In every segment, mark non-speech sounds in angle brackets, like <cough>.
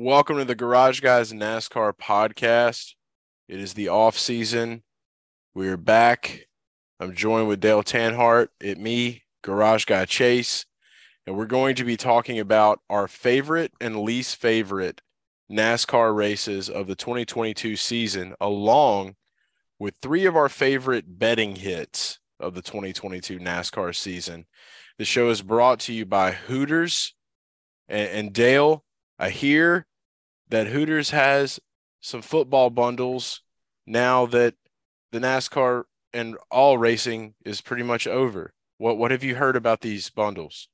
Welcome to the Garage Guys NASCAR podcast. It is the off season. We're back. I'm joined with Dale Tanhardt, it me, Garage Guy Chase, and we're going to be talking about our favorite and least favorite NASCAR races of the 2022 season, along with three of our favorite betting hits of the 2022 NASCAR season. The show is brought to you by Hooters and, and Dale. I hear that Hooters has some football bundles now that the NASCAR and all racing is pretty much over. What what have you heard about these bundles?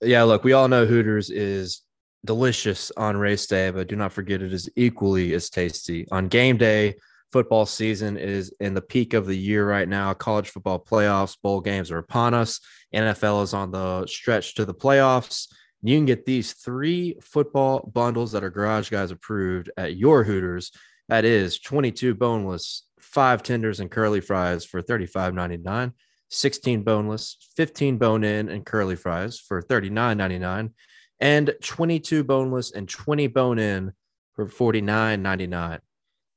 Yeah, look, we all know Hooters is delicious on race day, but do not forget it is equally as tasty on game day. Football season is in the peak of the year right now. College football playoffs, bowl games are upon us. NFL is on the stretch to the playoffs. You can get these three football bundles that are Garage Guys approved at your Hooters. That is 22 boneless, five tenders and curly fries for $35.99, 16 boneless, 15 bone in and curly fries for $39.99, and 22 boneless and 20 bone in for $49.99.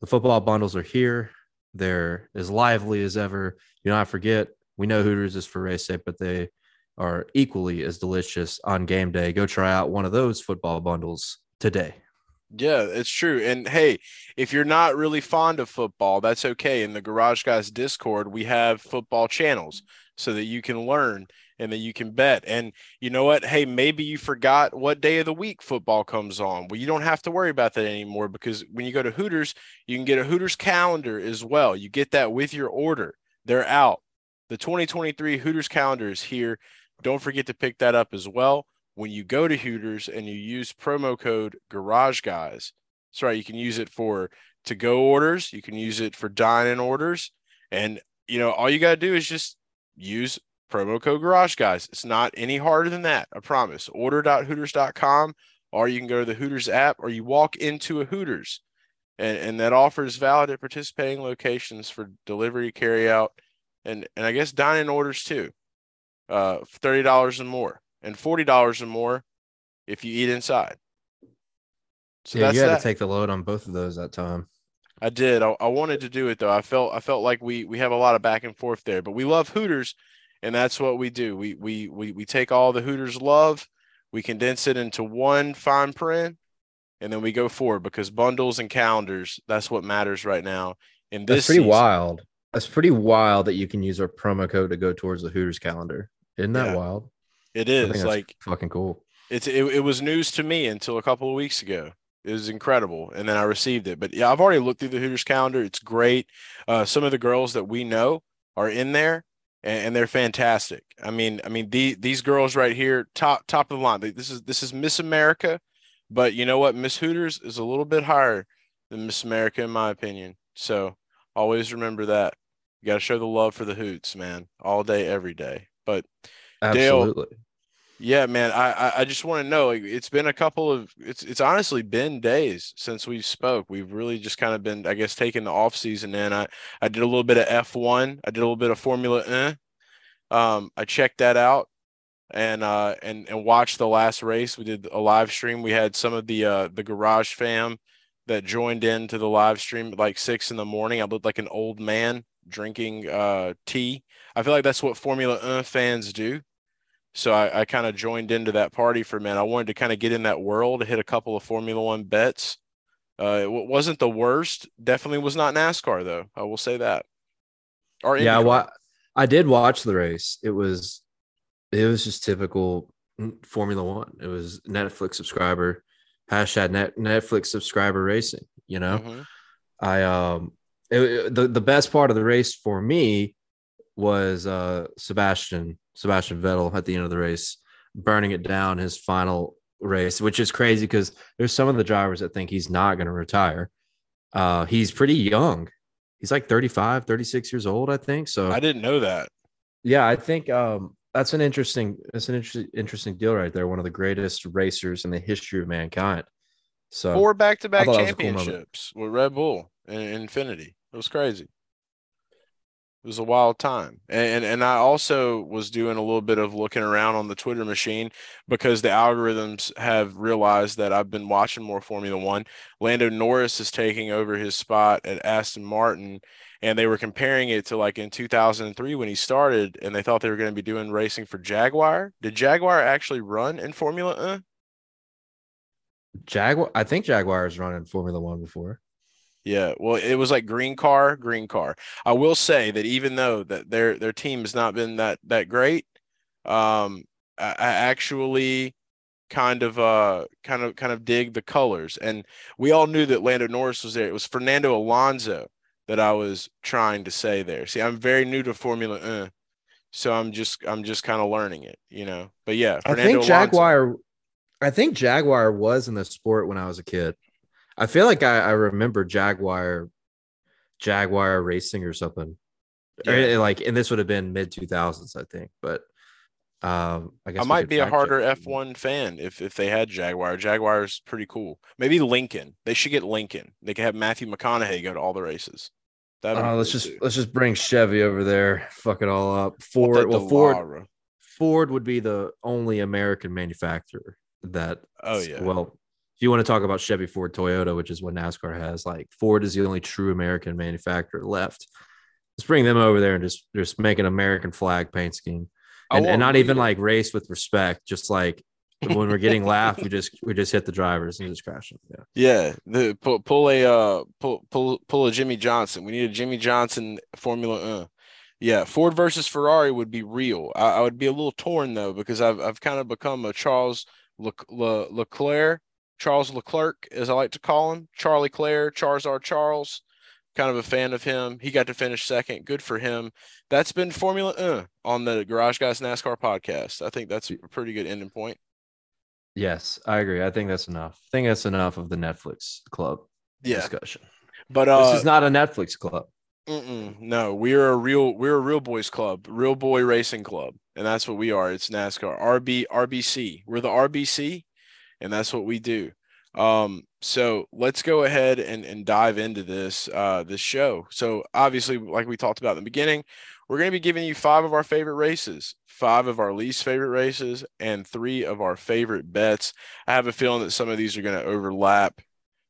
The football bundles are here. They're as lively as ever. You Do not forget, we know Hooters is for race day, but they are equally as delicious on game day. Go try out one of those football bundles today. Yeah, it's true. And hey, if you're not really fond of football, that's okay. In the Garage Guys Discord, we have football channels so that you can learn and that you can bet. And you know what? Hey, maybe you forgot what day of the week football comes on. Well, you don't have to worry about that anymore because when you go to Hooters, you can get a Hooters calendar as well. You get that with your order. They're out. The 2023 Hooters calendar is here. Don't forget to pick that up as well. When you go to Hooters and you use promo code Garage Guys, that's right. You can use it for to go orders. You can use it for dine in orders. And, you know, all you got to do is just use promo code Garage Guys. It's not any harder than that. I promise. Order.hooters.com, or you can go to the Hooters app, or you walk into a Hooters. And, and that offer is valid at participating locations for delivery, carry out, and, and I guess dine in orders too uh, thirty dollars and more, and forty dollars and more if you eat inside. So yeah, you had that. to take the load on both of those that time. I did. I, I, wanted to do it though. I felt I felt like we we have a lot of back and forth there, but we love Hooters, and that's what we do. We we we we take all the Hooters love, we condense it into one fine print, and then we go forward because bundles and calendars. That's what matters right now. In this, that's pretty season. wild. That's pretty wild that you can use our promo code to go towards the Hooters calendar. Isn't that yeah, wild? It is like fucking cool. It's it, it was news to me until a couple of weeks ago. It was incredible, and then I received it. But yeah, I've already looked through the Hooters calendar. It's great. Uh, some of the girls that we know are in there, and, and they're fantastic. I mean, I mean the, these girls right here, top top of the line. This is this is Miss America, but you know what? Miss Hooters is a little bit higher than Miss America, in my opinion. So always remember that. You got to show the love for the hoots, man, all day, every day. But absolutely, Dale, yeah, man. I I just want to know. It's been a couple of. It's it's honestly been days since we spoke. We've really just kind of been, I guess, taking the off season in. I I did a little bit of F one. I did a little bit of Formula E. Um, I checked that out and uh and and watched the last race. We did a live stream. We had some of the uh the garage fam that joined in to the live stream at like six in the morning. I looked like an old man drinking uh tea. I feel like that's what Formula E fans do. So I, I kind of joined into that party for a minute. I wanted to kind of get in that world, hit a couple of Formula One bets. Uh, it wasn't the worst. Definitely was not NASCAR though. I will say that. Or yeah, well, I did watch the race. It was, it was just typical Formula One. It was Netflix subscriber, hashtag net, Netflix subscriber racing. You know, mm-hmm. I um, it, the the best part of the race for me was uh Sebastian Sebastian Vettel at the end of the race, burning it down his final race, which is crazy because there's some of the drivers that think he's not going to retire. Uh, he's pretty young. He's like 35, 36 years old, I think. So I didn't know that. Yeah, I think um, that's an interesting that's an interesting interesting deal right there. One of the greatest racers in the history of mankind. So four back to back championships cool with Red Bull and Infiniti. It was crazy. It was a wild time. And, and I also was doing a little bit of looking around on the Twitter machine because the algorithms have realized that I've been watching more Formula One. Lando Norris is taking over his spot at Aston Martin. And they were comparing it to like in 2003 when he started, and they thought they were going to be doing racing for Jaguar. Did Jaguar actually run in Formula Uh? Jaguar, I think Jaguar has run in Formula One before. Yeah, well, it was like green car, green car. I will say that even though that their their team has not been that that great, um, I, I actually kind of uh kind of kind of dig the colors, and we all knew that Lando Norris was there. It was Fernando Alonso that I was trying to say there. See, I'm very new to Formula uh, so I'm just I'm just kind of learning it, you know. But yeah, Fernando I think Jaguar. Alonso. I think Jaguar was in the sport when I was a kid. I feel like I, I remember Jaguar, Jaguar racing or something. Yeah. Or like, and this would have been mid two thousands, I think. But um, I guess I might be a harder F one fan if if they had Jaguar. Jaguar's pretty cool. Maybe Lincoln. They should get Lincoln. They could have Matthew McConaughey go to all the races. That uh, let's just too. let's just bring Chevy over there, fuck it all up. Ford, well, Ford, Ford would be the only American manufacturer that. Oh yeah. Well, if you want to talk about Chevy, Ford, Toyota, which is what NASCAR has, like Ford is the only true American manufacturer left. Let's bring them over there and just just make an American flag paint scheme, and, and not even like race with respect, just like when we're getting laughed, we just we just hit the drivers and just crash them. Yeah, yeah. The pull, pull a uh pull pull pull a Jimmie Johnson. We need a Jimmie Johnson Formula. Uh. Yeah, Ford versus Ferrari would be real. I, I, would be a little torn though because I've I've kind of become a Charles Le, Le, Leclerc Charles Leclerc, as I like to call him, Charlie Claire, Charizard Charles. Kind of a fan of him. He got to finish second. Good for him. That's been Formula uh, on the Garage Guys NASCAR podcast. I think that's a pretty good ending point. Yes, I agree. I think that's enough. I think that's enough of the Netflix club yeah. discussion. But uh, this is not a Netflix club. no, we're a real we're a real boys club, real boy racing club, and that's what we are. It's NASCAR, RB RBC. We're the RBC and that's what we do. Um, so let's go ahead and, and dive into this uh, this show. So obviously, like we talked about in the beginning, we're going to be giving you five of our favorite races, five of our least favorite races, and three of our favorite bets. I have a feeling that some of these are going to overlap.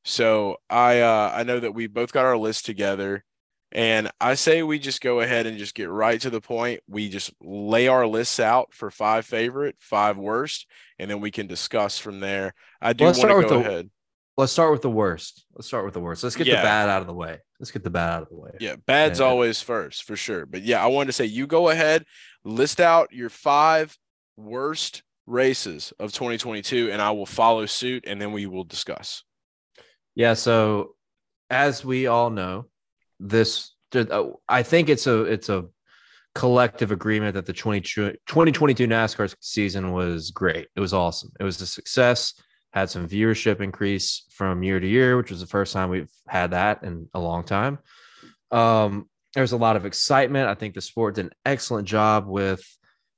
So I uh, I know that we both got our list together. And I say we just go ahead and just get right to the point. We just lay our lists out for five favorite, five worst, and then we can discuss from there. I do want to go the, ahead. Let's start with the worst. Let's start with the worst. Let's get yeah. the bad out of the way. Let's get the bad out of the way. Yeah, bad's yeah. always first for sure. But yeah, I wanted to say you go ahead, list out your five worst races of 2022, and I will follow suit, and then we will discuss. Yeah. So as we all know, this uh, I think it's a it's a collective agreement that the 20, 2022 NASCAR season was great. It was awesome. It was a success. Had some viewership increase from year to year, which was the first time we've had that in a long time. Um, there's a lot of excitement. I think the sport did an excellent job with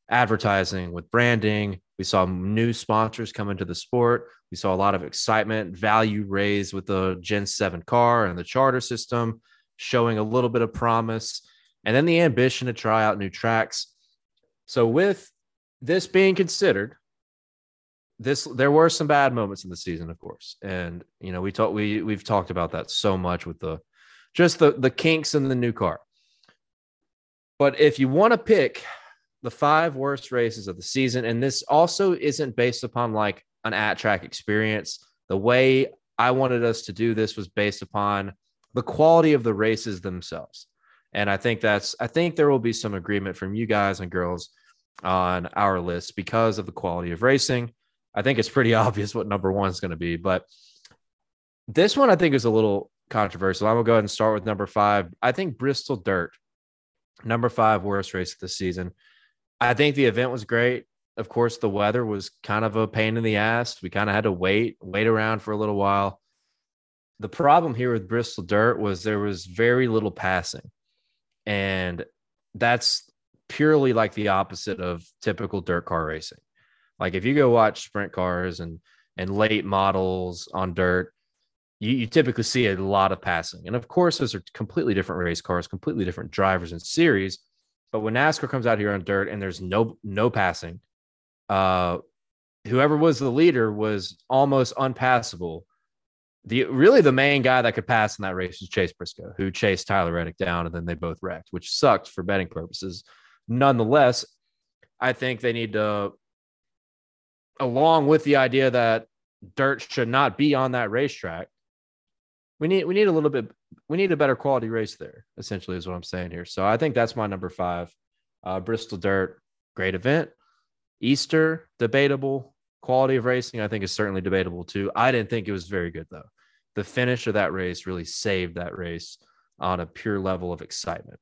advertising, with branding. We saw new sponsors come into the sport. We saw a lot of excitement, value raised with the Gen 7 car and the charter system showing a little bit of promise, and then the ambition to try out new tracks. So, with this being considered, this there were some bad moments in the season, of course, and you know we talked we we've talked about that so much with the just the the kinks in the new car. But if you want to pick the five worst races of the season, and this also isn't based upon like an at track experience. The way I wanted us to do this was based upon the quality of the races themselves. And I think that's I think there will be some agreement from you guys and girls on our list because of the quality of racing. I think it's pretty <laughs> obvious what number one is going to be, but this one I think is a little controversial. I'm gonna go ahead and start with number five. I think Bristol Dirt, number five worst race of the season. I think the event was great. Of course, the weather was kind of a pain in the ass. We kind of had to wait, wait around for a little while the problem here with Bristol Dirt was there was very little passing. And that's purely like the opposite of typical dirt car racing. Like if you go watch sprint cars and and late models on dirt, you, you typically see a lot of passing. And of course, those are completely different race cars, completely different drivers and series. But when NASCAR comes out here on dirt and there's no no passing, uh, whoever was the leader was almost unpassable. The really the main guy that could pass in that race was Chase Briscoe, who chased Tyler Reddick down, and then they both wrecked, which sucked for betting purposes. Nonetheless, I think they need to, along with the idea that dirt should not be on that racetrack, we need we need a little bit we need a better quality race there. Essentially, is what I'm saying here. So I think that's my number five. Uh, Bristol Dirt, great event. Easter, debatable. Quality of racing, I think, is certainly debatable too. I didn't think it was very good though. The finish of that race really saved that race on a pure level of excitement.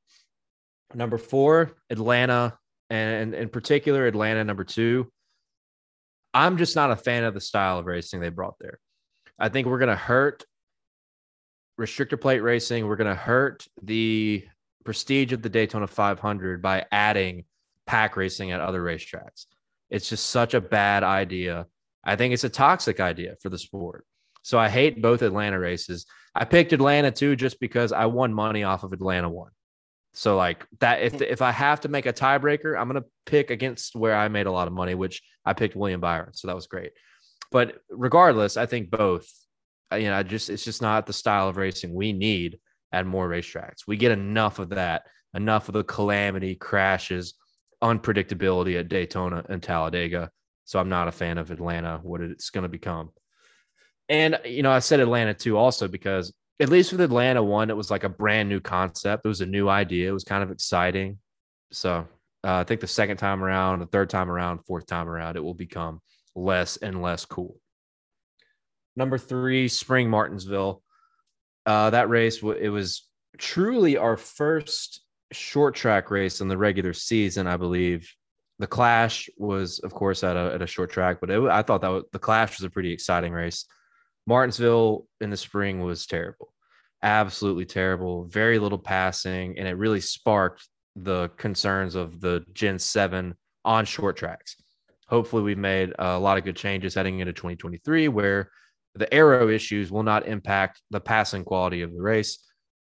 Number four, Atlanta, and in particular, Atlanta number two. I'm just not a fan of the style of racing they brought there. I think we're going to hurt restrictor plate racing. We're going to hurt the prestige of the Daytona 500 by adding pack racing at other racetracks. It's just such a bad idea. I think it's a toxic idea for the sport. So I hate both Atlanta races. I picked Atlanta too, just because I won money off of Atlanta one. So like that, if if I have to make a tiebreaker, I'm gonna pick against where I made a lot of money, which I picked William Byron. So that was great. But regardless, I think both. Uh, you know, I just it's just not the style of racing we need at more racetracks. We get enough of that, enough of the calamity, crashes, unpredictability at Daytona and Talladega. So I'm not a fan of Atlanta, what it's going to become. And, you know, I said Atlanta too, also because at least with Atlanta one, it was like a brand new concept. It was a new idea. It was kind of exciting. So uh, I think the second time around, the third time around, fourth time around, it will become less and less cool. Number three, Spring Martinsville. Uh, that race, it was truly our first short track race in the regular season, I believe. The Clash was, of course, at a, at a short track, but it, I thought that was, the Clash was a pretty exciting race. Martinsville in the spring was terrible, absolutely terrible. Very little passing, and it really sparked the concerns of the Gen 7 on short tracks. Hopefully, we've made a lot of good changes heading into 2023 where the aero issues will not impact the passing quality of the race.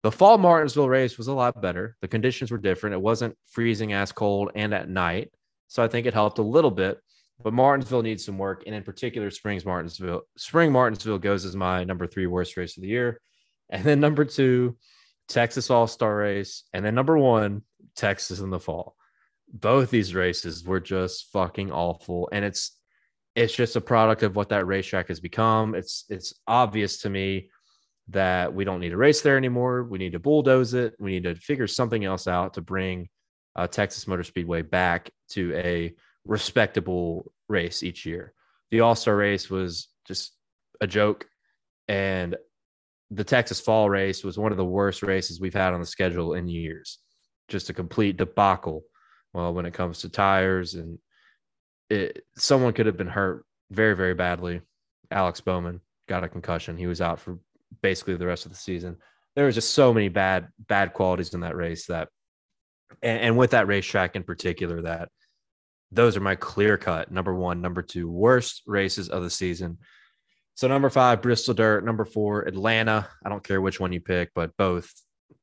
The fall Martinsville race was a lot better. The conditions were different. It wasn't freezing ass cold and at night. So I think it helped a little bit. But Martinsville needs some work, and in particular, Springs Martinsville. Spring Martinsville goes as my number three worst race of the year, and then number two, Texas All Star race, and then number one, Texas in the fall. Both these races were just fucking awful, and it's it's just a product of what that racetrack has become. It's it's obvious to me that we don't need to race there anymore. We need to bulldoze it. We need to figure something else out to bring uh, Texas Motor Speedway back to a respectable race each year. The All Star race was just a joke, and the Texas Fall race was one of the worst races we've had on the schedule in years. Just a complete debacle. Well, when it comes to tires, and it, someone could have been hurt very, very badly. Alex Bowman got a concussion. He was out for basically the rest of the season. There was just so many bad, bad qualities in that race that, and, and with that racetrack in particular, that those are my clear cut number one, number two worst races of the season. So number five, Bristol Dirt. Number four, Atlanta. I don't care which one you pick, but both.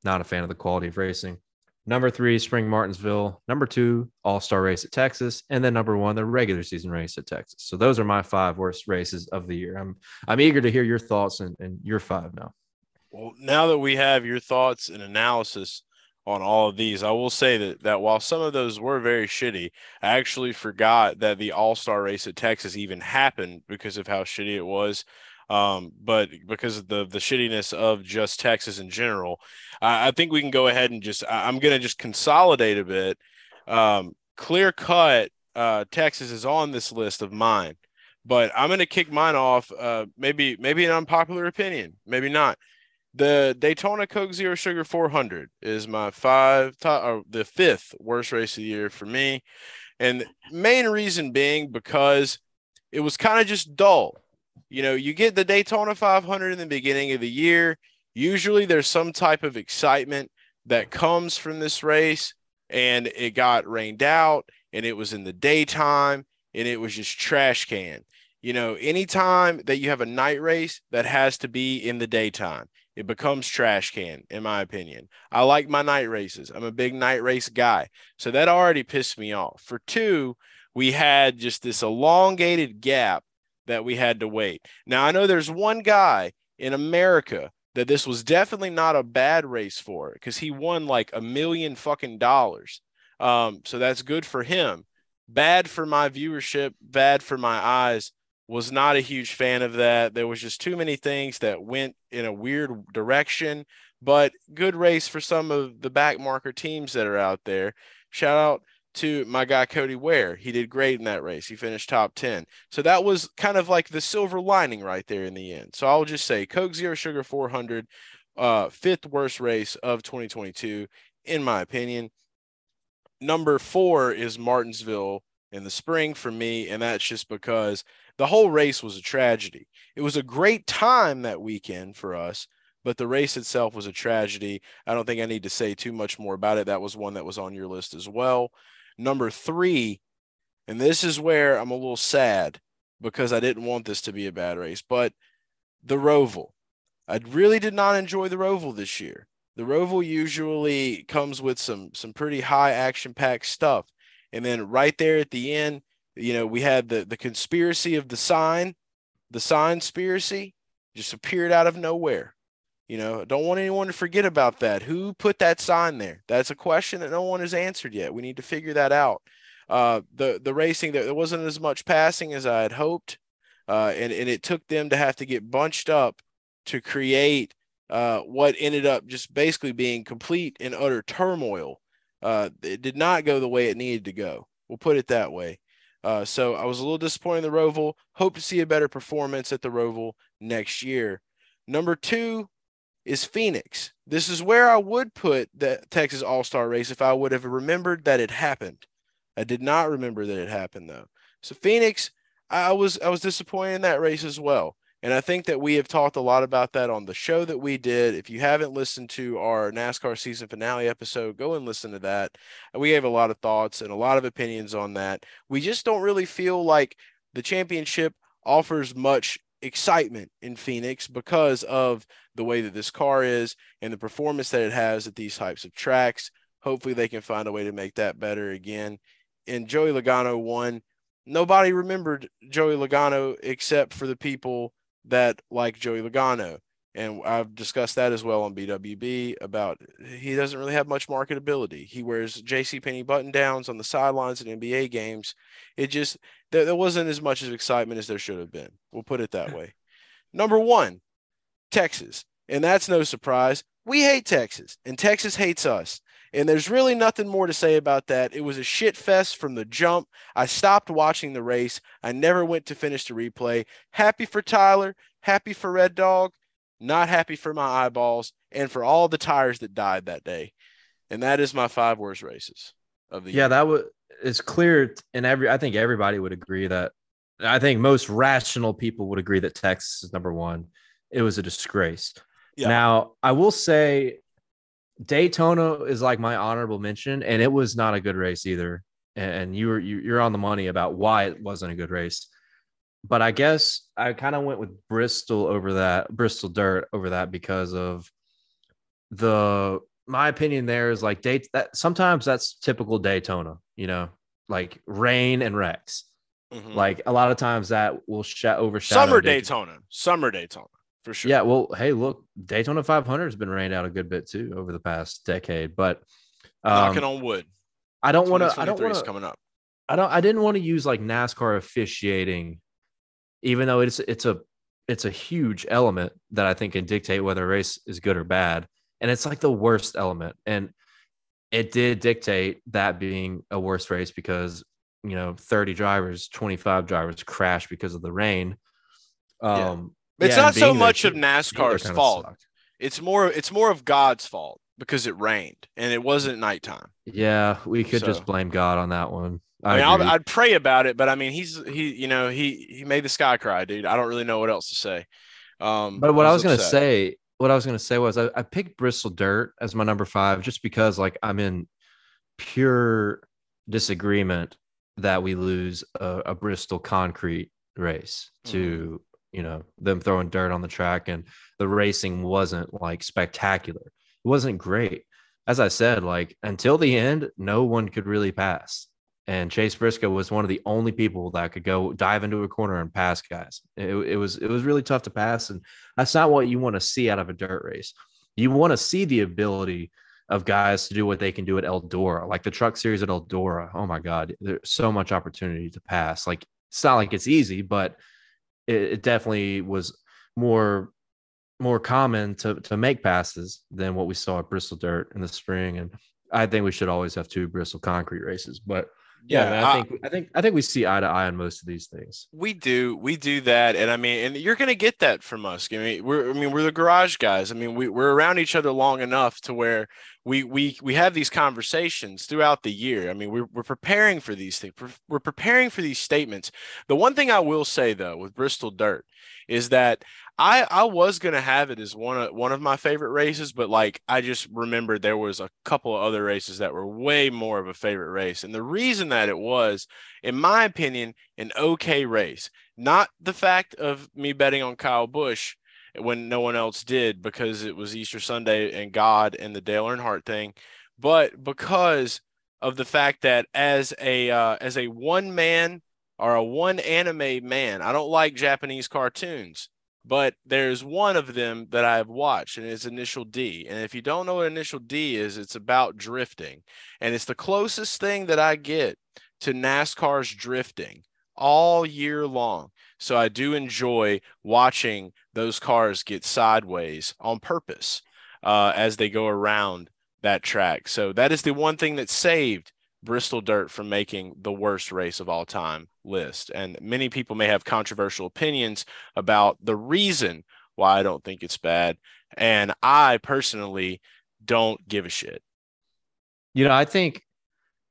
Not a fan of the quality of racing. Number three, Spring Martinsville. Number two, All Star race at Texas, and then number one, the regular season race at Texas. So those are my five worst races of the year. I'm I'm eager to hear your thoughts and, and your five now. Well, now that we have your thoughts and analysis on all of these. I will say that that while some of those were very shitty, I actually forgot that the All Star race at Texas even happened because of how shitty it was. Um, but because of the the shittiness of just Texas in general, I, I think we can go ahead and just I, am gonna just consolidate a bit. Um, clear cut, uh, Texas is on this list of mine, but I'm gonna kick mine off. Uh, maybe maybe an unpopular opinion, maybe not. The Daytona Coke Zero Sugar 400 is my five top or the fifth worst race of the year for me. And main reason being because it was kind of just dull. You know, you get the Daytona 500 in the beginning of the year. Usually there's some type of excitement that comes from this race, and it got rained out, and it was in the daytime, and it was just trash can. You know, anytime that you have a night race, that has to be in the daytime. It becomes trash can, in my opinion. I like my night races. I'm a big night race guy. So that already pissed me off. For two, we had just this elongated gap that we had to wait. Now, I know there's one guy in America that this was definitely not a bad race for because he won like a million fucking dollars. Um, so that's good for him. Bad for my viewership, bad for my eyes was not a huge fan of that. There was just too many things that went in a weird direction, but good race for some of the back marker teams that are out there. Shout out to my guy Cody Ware. He did great in that race. He finished top 10. So that was kind of like the silver lining right there in the end. So I'll just say Coke Zero Sugar 400, uh, fifth worst race of 2022, in my opinion. Number four is Martinsville in the spring for me. And that's just because the whole race was a tragedy. It was a great time that weekend for us, but the race itself was a tragedy. I don't think I need to say too much more about it. That was one that was on your list as well. Number three, and this is where I'm a little sad because I didn't want this to be a bad race, but the Roval. I really did not enjoy the Roval this year. The Roval usually comes with some some pretty high action packed stuff. And then right there at the end, you know, we had the the conspiracy of the sign, the sign conspiracy just appeared out of nowhere. You know, don't want anyone to forget about that. Who put that sign there? That's a question that no one has answered yet. We need to figure that out. Uh, the the racing there, wasn't as much passing as I had hoped, uh, and and it took them to have to get bunched up to create uh, what ended up just basically being complete and utter turmoil. Uh, it did not go the way it needed to go. We'll put it that way. Uh, so I was a little disappointed in the Roval. Hope to see a better performance at the Roval next year. Number two is Phoenix. This is where I would put the Texas All Star race if I would have remembered that it happened. I did not remember that it happened though. So Phoenix, I was I was disappointed in that race as well. And I think that we have talked a lot about that on the show that we did. If you haven't listened to our NASCAR season finale episode, go and listen to that. We gave a lot of thoughts and a lot of opinions on that. We just don't really feel like the championship offers much excitement in Phoenix because of the way that this car is and the performance that it has at these types of tracks. Hopefully, they can find a way to make that better again. And Joey Logano won. Nobody remembered Joey Logano except for the people that like Joey Logano. And I've discussed that as well on BWB about he doesn't really have much marketability. He wears JC Penney button downs on the sidelines in NBA games. It just there, there wasn't as much of excitement as there should have been. We'll put it that <laughs> way. Number one, Texas. And that's no surprise. We hate Texas, and Texas hates us. And there's really nothing more to say about that. It was a shit fest from the jump. I stopped watching the race. I never went to finish the replay. Happy for Tyler, happy for Red Dog, not happy for my eyeballs, and for all the tires that died that day. And that is my five worst races of the year. yeah, year. that was it's clear, and every I think everybody would agree that. I think most rational people would agree that Texas is number one. It was a disgrace. Yeah. Now, I will say Daytona is like my honorable mention, and it was not a good race either. And you were you, you're on the money about why it wasn't a good race. But I guess I kind of went with Bristol over that Bristol Dirt over that because of the my opinion there is like date that sometimes that's typical Daytona, you know, like rain and wrecks. Mhm. Like a lot of times that will sh- overshadow summer Daytona. Daytona, summer Daytona for sure. Yeah, well, hey, look, Daytona 500 has been rained out a good bit too over the past decade, but um, knocking on wood. I don't want to. I don't want to. coming up. I don't. I didn't want to use like NASCAR officiating, even though it's it's a it's a huge element that I think can dictate whether a race is good or bad, and it's like the worst element, and it did dictate that being a worse race because you know 30 drivers, 25 drivers crashed because of the rain. Yeah. It's yeah, not so much of too, being there NASCAR's kinda fault. sucked. It's more it's more of God's fault because it rained and it wasn't nighttime. Yeah, we could So- just blame God on that one. I, I, mean, I'll, I'd pray about it, but I mean, he's he, you know, he he made the sky cry, dude. I don't really know what else to say. Um, but what I was gonna say, what I was gonna say was I, I picked Bristol Dirt as my number five just because like I'm in pure disagreement that we lose a, a Bristol concrete race to you know them throwing dirt on the track and the racing wasn't like spectacular. It wasn't great. As i said like until the end no one could really pass. And chase briscoe was one of the only people that could go dive into a corner and pass guys. It, it was it was really tough to pass and that's not what you want to see out of a dirt race. You want to see the ability of guys to do what they can do at eldora like the truck series at eldora. Oh my god there's so much opportunity to pass. Like it's not like it's easy but it, it definitely was more more common to to make passes than what we saw at Bristol Dirt in the spring. And I think we should always have two Bristol concrete races. But yeah, yeah I, I, think I think I think we see eye to eye on most of these things. We do, we do that, and I mean, and you're gonna get that from us. I mean, we're I mean we're the garage guys. I mean, we we're around each other long enough to where we we we have these conversations throughout the year. I mean, we're we're preparing for these things. We're, we're preparing for these statements. The one thing I will say though with Bristol Dirt is that I I was gonna have it as one of one of my favorite races, but like I just remembered there was a couple of other races that were way more of a favorite race, and the reason that it was, in my opinion, an okay race. Not the fact of me betting on Kyle Busch when no one else did because it was Easter Sunday and God and the Dale Earnhardt thing, but because of the fact that as a uh, as a one man or a one anime man, I don't like Japanese cartoons, but there's one of them that I've watched and it's Initial D. And if you don't know what Initial D is, it's about drifting, and it's the closest thing that I get to NASCAR's drifting all year long. So I do enjoy watching those cars get sideways on purpose uh, as they go around that track. So that is the one thing that saved Bristol Dirt from making the worst race of all time list. And many people may have controversial opinions about the reason why I don't think it's bad. And I personally don't give a shit. You know, I think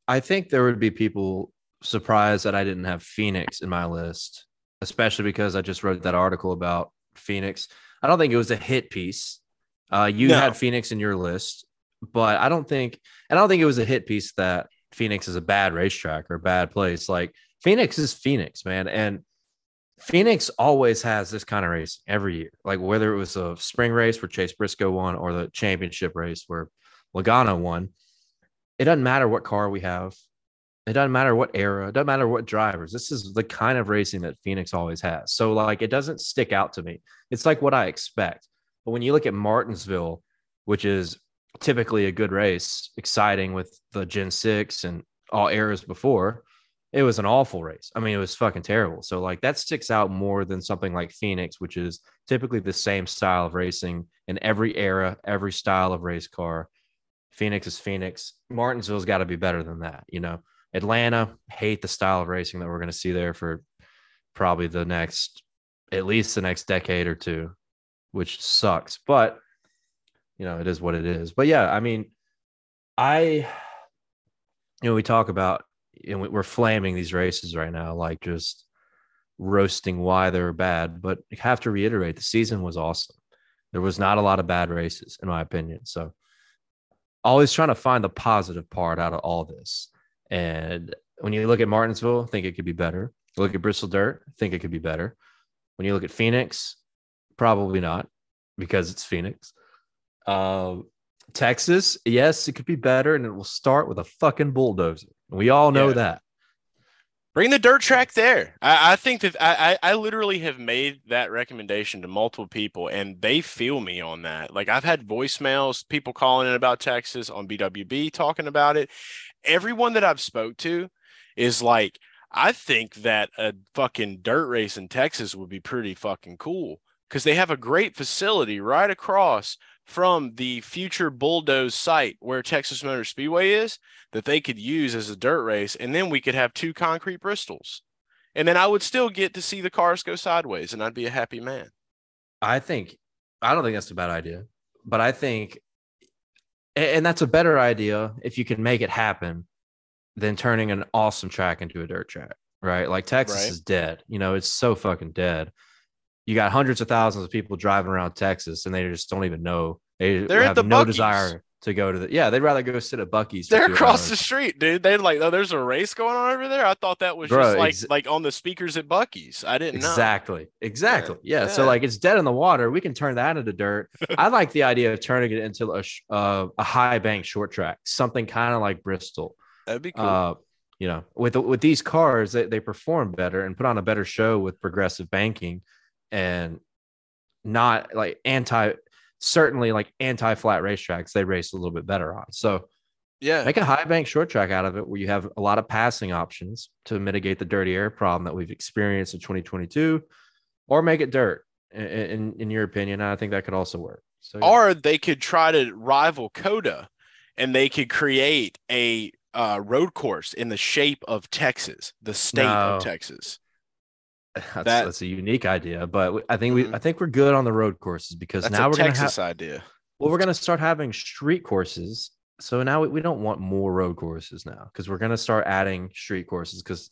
I think there would be people surprised that I didn't have Phoenix in my list especially because I just wrote that article about Phoenix. I don't think it was a hit piece. Uh, you no. had Phoenix in your list, but I don't think, and I don't think it was a hit piece that Phoenix is a bad racetrack or a bad place. Like Phoenix is Phoenix, man. And Phoenix always has this kind of race every year. Like whether it was a spring race where Chase Briscoe won or the championship race where Logano won, it doesn't matter what car we have. It doesn't matter what era, it doesn't matter what drivers. This is the kind of racing that Phoenix always has. So, like, it doesn't stick out to me. It's like what I expect. But when you look at Martinsville, which is typically a good race, exciting with the Gen 6 and all eras before, it was an awful race. I mean, it was fucking terrible. So, like, that sticks out more than something like Phoenix, which is typically the same style of racing in every era, every style of race car. Phoenix is Phoenix. Martinsville's got to be better than that, you know? Atlanta, hate the style of racing that we're going to see there for probably the next, at least the next decade or two, which sucks. But, you know, it is what it is. But yeah, I mean, I, you know, we talk about, you know, we're flaming these races right now, like just roasting why they're bad. But I have to reiterate the season was awesome. There was not a lot of bad races, in my opinion. So, always trying to find the positive part out of all this. And when you look at Martinsville, think it could be better. look at Bristol Dirt, think it could be better. When you look at Phoenix, probably not because it's Phoenix. Uh, Texas, yes, it could be better, and it will start with a fucking bulldozer. We all know yeah. that. Bring the dirt track there. I, I think that I, I literally have made that recommendation to multiple people, and they feel me on that. Like I've had voicemails, people calling in about Texas on BWB talking about it, everyone that I've spoke to is like, I think that a fucking dirt race in Texas would be pretty fucking cool because they have a great facility right across from the future bulldoze site where Texas Motor Speedway is that they could use as a dirt race, and then we could have two concrete Bristols, and then I would still get to see the cars go sideways, and I'd be a happy man. I think I don't think that's a bad idea, but I think and that's a better idea if you can make it happen than turning an awesome track into a dirt track, right? Like Texas right. is dead. You know, it's so fucking dead. You got hundreds of thousands of people driving around Texas and they just don't even know. They They're have no buggies. desire. to go to the yeah they'd rather go sit at Buc-ee's They're across hours. the street, dude. They're like, oh, there's a race going on over there. I thought that was Bro, just like ex- like on the speakers at Buc-ee's. I didn't know. Exactly. Exactly. Yeah. So like it's dead in the water. We can turn that into dirt. <laughs> I like the idea of turning it into a uh, a high bank short track, something kind of like Bristol. That'd be cool. Uh, you know, with with these cars, they, they perform better and put on a better show with progressive banking, and not like anti. Certainly, like anti flat racetracks, they race a little bit better on. So yeah. make a high bank short track out of it where you have a lot of passing options to mitigate the dirty air problem that we've experienced in 2022 or make it dirt in, in, in your opinion i think that could also work so yeah. or they could try to rival COTA and they could create a uh, road course in the shape of Texas, the state No. of Texas. That's, that- that's a unique idea but i think we Mhm. i think we're good on the road courses because That's now we're gonna Texas have idea. well we're gonna start having street courses so now we, we don't want more road courses now because we're gonna start adding street courses because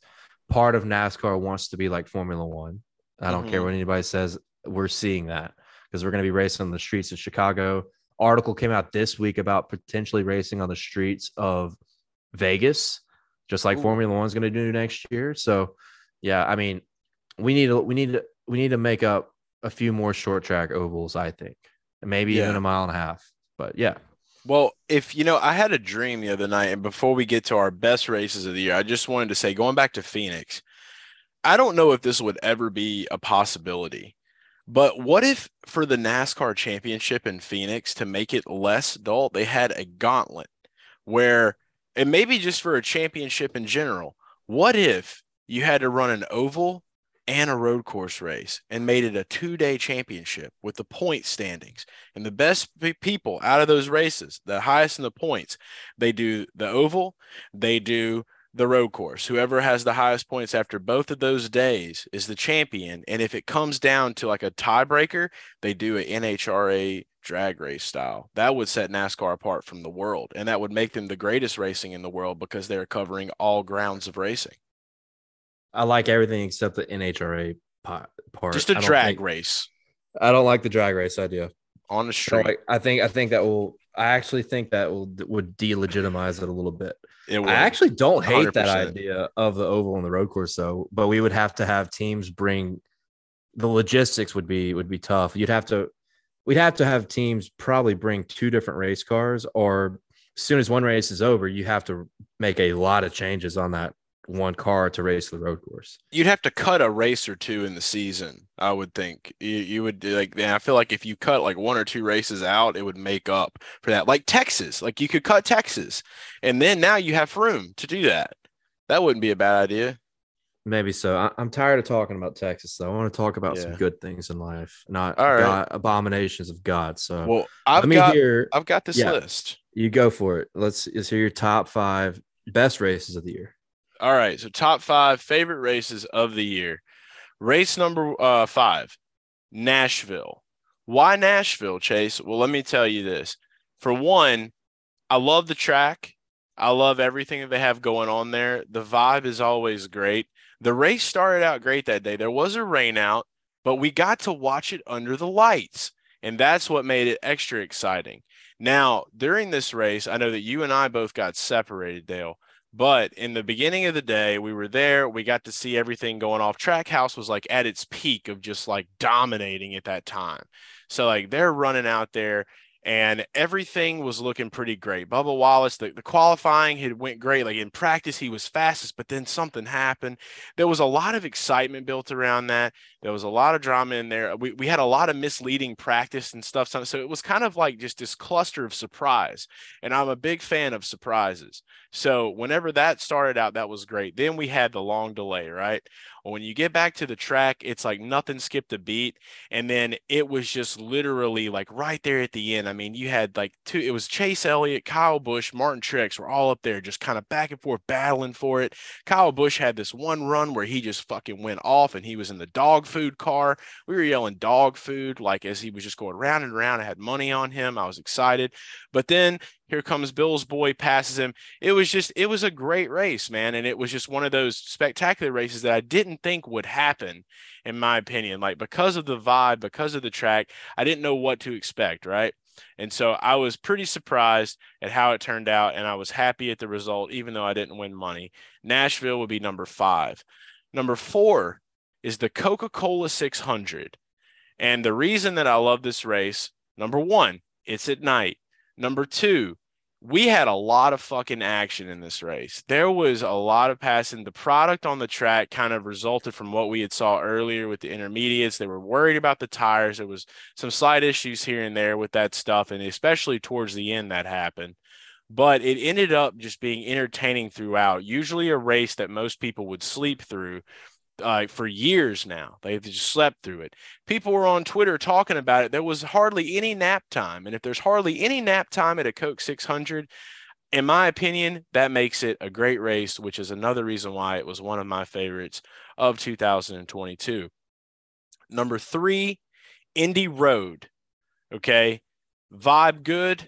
part of nascar wants to be like formula one i don't care Mhm. what anybody says we're seeing that because we're going to be racing on the streets of chicago article came out this week about potentially racing on the streets of vegas just like Ooh. formula one's going to do next year so yeah i mean we need to we need to we need to make up a few more short track ovals i think. Maybe even a mile and a half but yeah. Well, if you know, I had a dream the other night, and before we get to our best races of the year, I just wanted to say, going back to Phoenix, I don't know if this would ever be a possibility, but what if for the NASCAR championship in Phoenix to make it less dull, they had a gauntlet where, and maybe just for a championship in general, what if you had to run an oval and a road course race and made it a two day championship with the point standings? And the best pe- people out of those races, the highest in the points, they do the oval, they do the road course. Whoever has the highest points after both of those days is the champion. And if it comes down to like a tiebreaker, they do an NHRA drag race style. That would set NASCAR apart from the world. And that would make them the greatest racing in the world because they're covering all grounds of racing. I like everything except the nhra part Just a drag think- race i don't like the drag race idea on the street. like, I think I think that will. I actually think that will would delegitimize it a little bit. it would. I actually don't hate that 100%. idea of the oval and the road course though. But we would have to have teams bring the logistics would be would be tough. You'd have to we'd have to have teams probably bring two different race cars, or as soon as one race is over, you have to make a lot of changes on that one car to race the road course. you'd have to cut a race or two in the season. I would think you, you would like. I feel like if you cut like one or two races out, it would make up for that. Like Texas, like you could cut Texas, and then now you have room to do that. That wouldn't be a bad idea. Maybe so. I, I'm tired of talking about Texas, though. I want to talk about some good things in life, not right. God, abominations of God. So Well, I've let me got hear. I've got this Yeah. list. You go for it. Let's, let's hear your top five best races of the year. All right, so top five favorite races of the year. Race number uh, five, Nashville. Why Nashville, Chase? Well, let me tell you this. For one, I love the track. I love everything that they have going on there. The vibe is always great. The race started out great that day. There was a rain out, but we got to watch it under the lights. And that's what made it extra exciting. Now, during this race, I know that you and I both got separated, Dale. But in the beginning of the day, we were there. We got to see everything going off. Trackhouse was like at its peak of just like dominating at that time. So like they're running out there and everything was looking pretty great. Bubba Wallace, the, the qualifying had went great. Like in practice, he was fastest, but then something happened. There was a lot of excitement built around that. There was a lot of drama in there. We, we had a lot of misleading practice and stuff. So so it was kind of like just this cluster of surprise. And I'm a big fan of surprises. So whenever that started out, that was great. Then we had the long delay, right? When you get back to the track, it's like nothing skipped a beat. And then it was just literally like right there at the end. I mean, you had like two, it was Chase Elliott, Kyle Busch, Martin Truex were all up there just kind of back and forth battling for it. Kyle Busch had this one run where he just fucking went off and he was in the dog food car. We were yelling dog food like as he was just going round and round. I had money on him. I was excited. But then here comes Bill's boy, passes him. It was just, it was a great race, man. And it was just one of those spectacular races that I didn't think would happen, in my opinion. Like because of the vibe, because of the track, I didn't know what to expect, right? And so I was pretty surprised at how it turned out, and I was happy at the result, even though I didn't win money. Nashville would be number five. Number four is the Coca Cola 600. And the reason that I love this race, number one, it's at night. Number two, we had a lot of fucking action in this race. There was a lot of passing. The product on the track kind of resulted from what we had saw earlier with the intermediates. They were worried about the tires. There was some slight issues here and there with that stuff, and especially towards the end that happened. But it ended up just being entertaining throughout. Usually a race that most people would sleep through uh, for years now. They've just slept through it. People were on Twitter talking about it. There was hardly any nap time. And if there's hardly any nap time at a Coke 600, in my opinion, that makes it a great race, which is another reason why it was one of my favorites of 2022. Number three, Indy Road. Okay. Vibe good,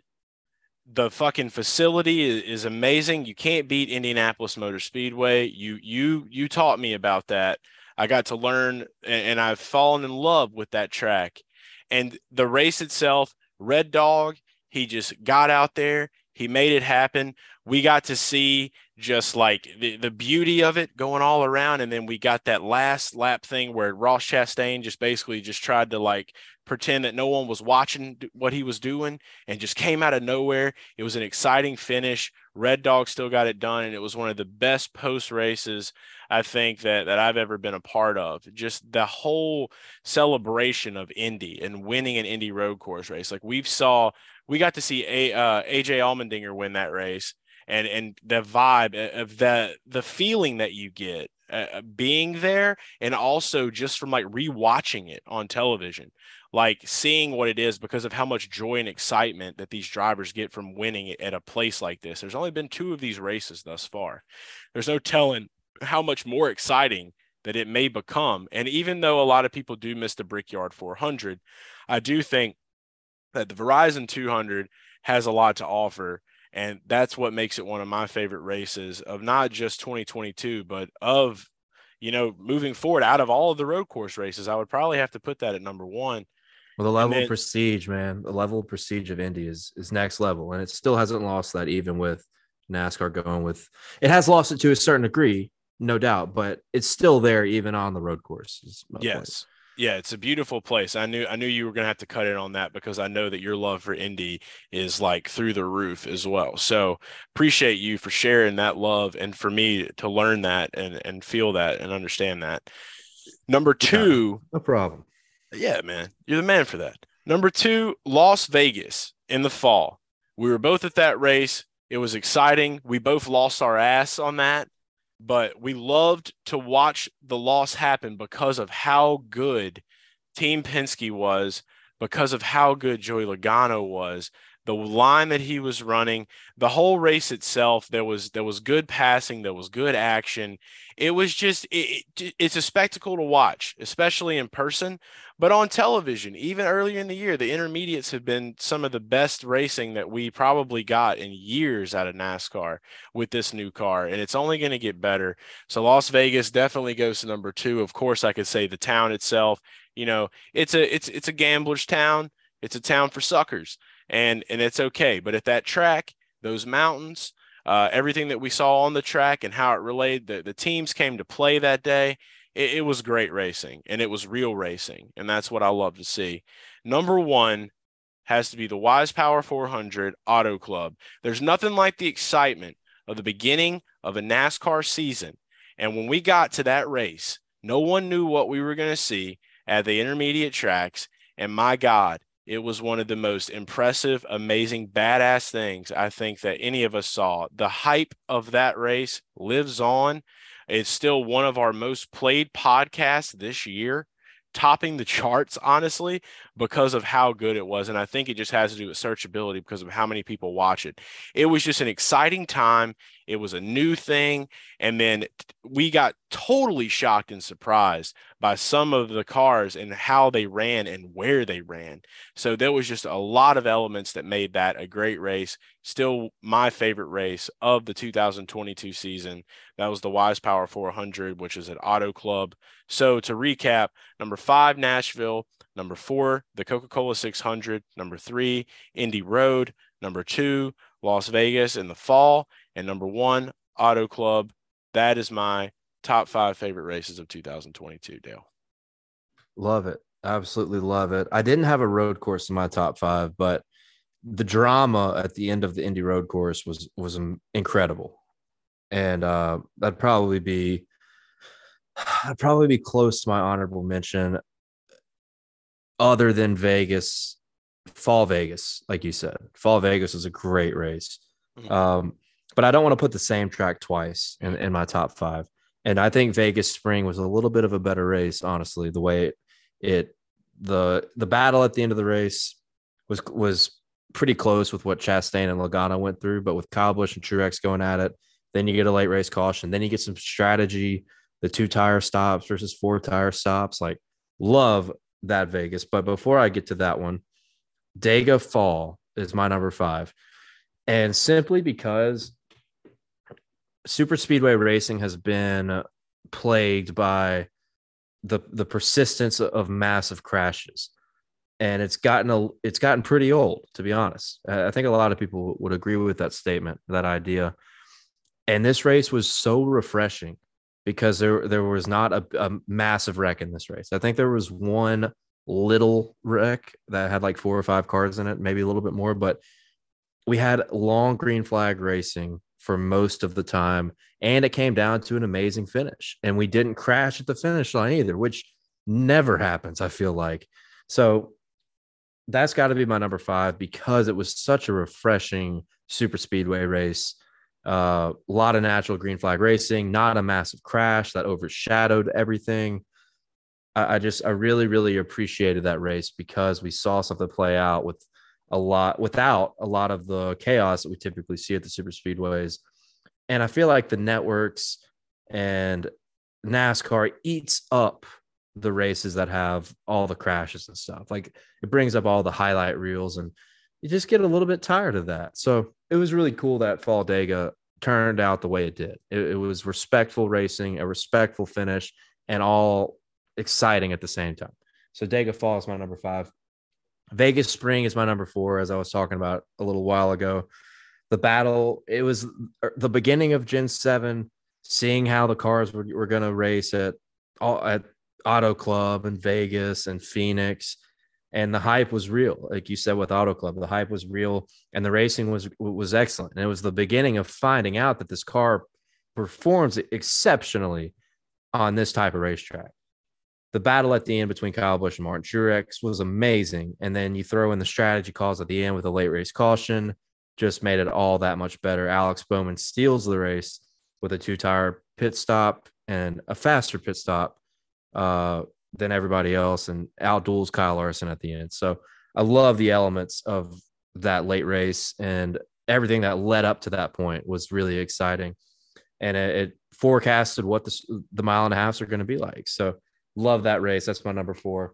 the fucking facility is, is, amazing. You can't beat Indianapolis Motor Speedway. You you you taught me about that. I got to learn and, and I've fallen in love with that track. And the race itself, Red Dog, he just got out there, he made it happen. We got to see just like the, the beauty of it going all around. And then we got that last lap thing where Ross Chastain just basically just tried to like pretend that no one was watching what he was doing and just came out of nowhere. It was an exciting finish. Red Dog still got it done, and it was one of the best post races I think that that I've ever been a part of. Just the whole celebration of Indy and winning an Indy road course race. Like we've saw, we got to see a uh, AJ Allmendinger win that race. And, and the vibe uh, of the the feeling that you get uh, uh, being there and also just from like rewatching it on television like seeing what it is because of how much joy and excitement that these drivers get from winning at a place like this. There's only been two of these races thus far. There's no telling how much more exciting that it may become. And even though a lot of people do miss the Brickyard 400, I do think that the Verizon 200 has a lot to offer. And that's what makes it one of my favorite races of not just 2022, but of, you know, moving forward out of all of the road course races. I would probably have to put that at number one. Well, the level then, of prestige, man, the level of prestige of Indy is is next level, and it still hasn't lost that, even with NASCAR going with. It has lost it to a certain degree, no doubt, but it's still there even on the road course. Yes. Point. Yeah, it's a beautiful place. I knew I knew you were going to have to cut in on that because I know that your love for Indy is like through the roof as well. So, appreciate you for sharing that love and for me to learn that and and feel that and understand that. Number 2, no problem. Yeah, man, you're the man for that. Number two, Las Vegas in the fall. We were both at that race. It was exciting. We both lost our ass on that, but we loved to watch the loss happen because of how good Team Penske was, because of how good Joey Logano was, the line that he was running, the whole race itself. There was there was good passing, there was good action. It was just it, it, it's a spectacle to watch, especially in person. But on television, even earlier in the year, the intermediates have been some of the best racing that we probably got in years out of NASCAR with this new car, and it's only going to get better. So Las Vegas definitely goes to number two. Of course, I could say the town itself. You know, it's a it's it's a gambler's town. It's a town for suckers and and it's okay. But at that track, those mountains, uh, everything that we saw on the track and how it relayed, the, the teams came to play that day. It, it was great racing and it was real racing, and that's what I love to see. Number one has to be the Wise Power 400 Auto Club. There's nothing like the excitement of the beginning of a NASCAR season. And when we got to that race, no one knew what we were going to see at the intermediate tracks. And my God, it was one of the most impressive, amazing, badass things I think that any of us saw. The hype of that race lives on. It's still one of our most played podcasts this year topping the <laughs> charts, honestly, because of how good it was. And I think it just has to do with searchability because of how many people watch it. It was just an exciting time. It was a new thing. And then we got totally shocked and surprised by some of the cars and how they ran and where they ran. So there was just a lot of elements that made that a great race. Still my favorite race of the 2022 season. That was the Wise Power 400, which is at Auto Club. So to recap, number five, Nashville, Number four, the Coca Cola 600. Number three, Indy Road. Number two, Las Vegas in the fall. And number one, Auto Club. That is my top five favorite races of 2022, Dale. Love it. Absolutely love it. I didn't have a road course in my top five, but the drama at the end of the Indy Road course was was incredible, and uh, that'd probably be I'd probably be close to my honorable mention. Other than Vegas, Fall Vegas, like you said, Fall Vegas was a great race. Mm-hmm. Um, but I don't want to put the same track twice in, in my top five. And I think Vegas Spring was a little bit of a better race, honestly. The way it, the the battle at the end of the race was was pretty close with what Chastain and Logano went through, but with Kyle Busch and Truex going at it, then you get a late race caution, then you get some strategy, the two tire stops versus four tire stops. Like, love that Vegas. But before I get to that one, Dega Fall is my number five. And simply because super speedway racing has been plagued by the the persistence of massive crashes. And it's gotten a it's gotten pretty old to be honest. I think a lot of people would agree with that statement that idea. And this race was so refreshing because there there was not a, a massive wreck in this race. I think there was one little wreck that had like four or five cars in it maybe a little bit more but we had long green flag racing for most of the time. And it came down to an amazing finish. And we didn't crash at the finish line either, which never happens, I feel like. So that's got to be my number five because it was such a refreshing super speedway race. Uh, a lot of natural green flag racing, not a massive crash that overshadowed everything. I, I just, I really, really appreciated that race because we saw something play out with a lot without a lot of the chaos that we typically see at the super speedways. And I feel like the networks and NASCAR eats up the races that have all the crashes and stuff. Like it brings up all the highlight reels and you just get a little bit tired of that. So it was really cool that Fall Dega turned out the way it did. It, it was respectful racing, a respectful finish, and all exciting at the same time. So Dega Fall is my number five. Vegas Spring is my number four, as I was talking about a little while ago. The battle, it was the beginning of Gen 7, seeing how the cars were, were going to race at, at Auto Club and Vegas and Phoenix. And the hype was real. Like you said with Auto Club, the hype was real and the racing was was excellent. And it was the beginning of finding out that this car performs exceptionally on this type of racetrack the battle at the end between Kyle Busch and Martin Truex was amazing. And then you throw in the strategy calls at the end with a late race caution, just made it all that much better. Alex Bowman steals the race with a two tire pit stop and a faster pit stop uh, than everybody else and outduels Kyle Larson at the end. So I love the elements of that late race and everything that led up to that point was really exciting. And it, it forecasted what the, the mile and a halfs are going to be like. So Love that race. That's my number four.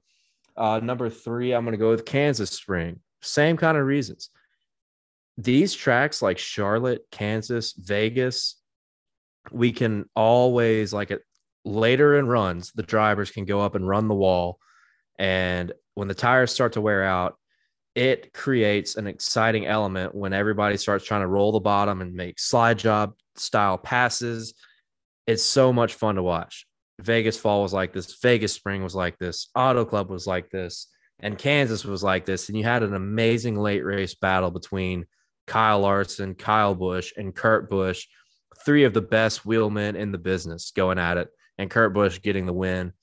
Uh, number three, I'm going to go with Kansas Spring. Same kind of reasons. These tracks like Charlotte, Kansas, Vegas, we can always like it later in runs, the drivers can go up and run the wall. And when the tires start to wear out, it creates an exciting element when everybody starts trying to roll the bottom and make slide job style passes. It's so much fun to watch. Vegas Fall was like this, Vegas Spring was like this, Auto Club was like this, and Kansas was like this. And you had an amazing late race battle between Kyle Larson, Kyle Busch, and Kurt Busch, three of the best wheelmen in the business going at it, and Kurt Busch getting the win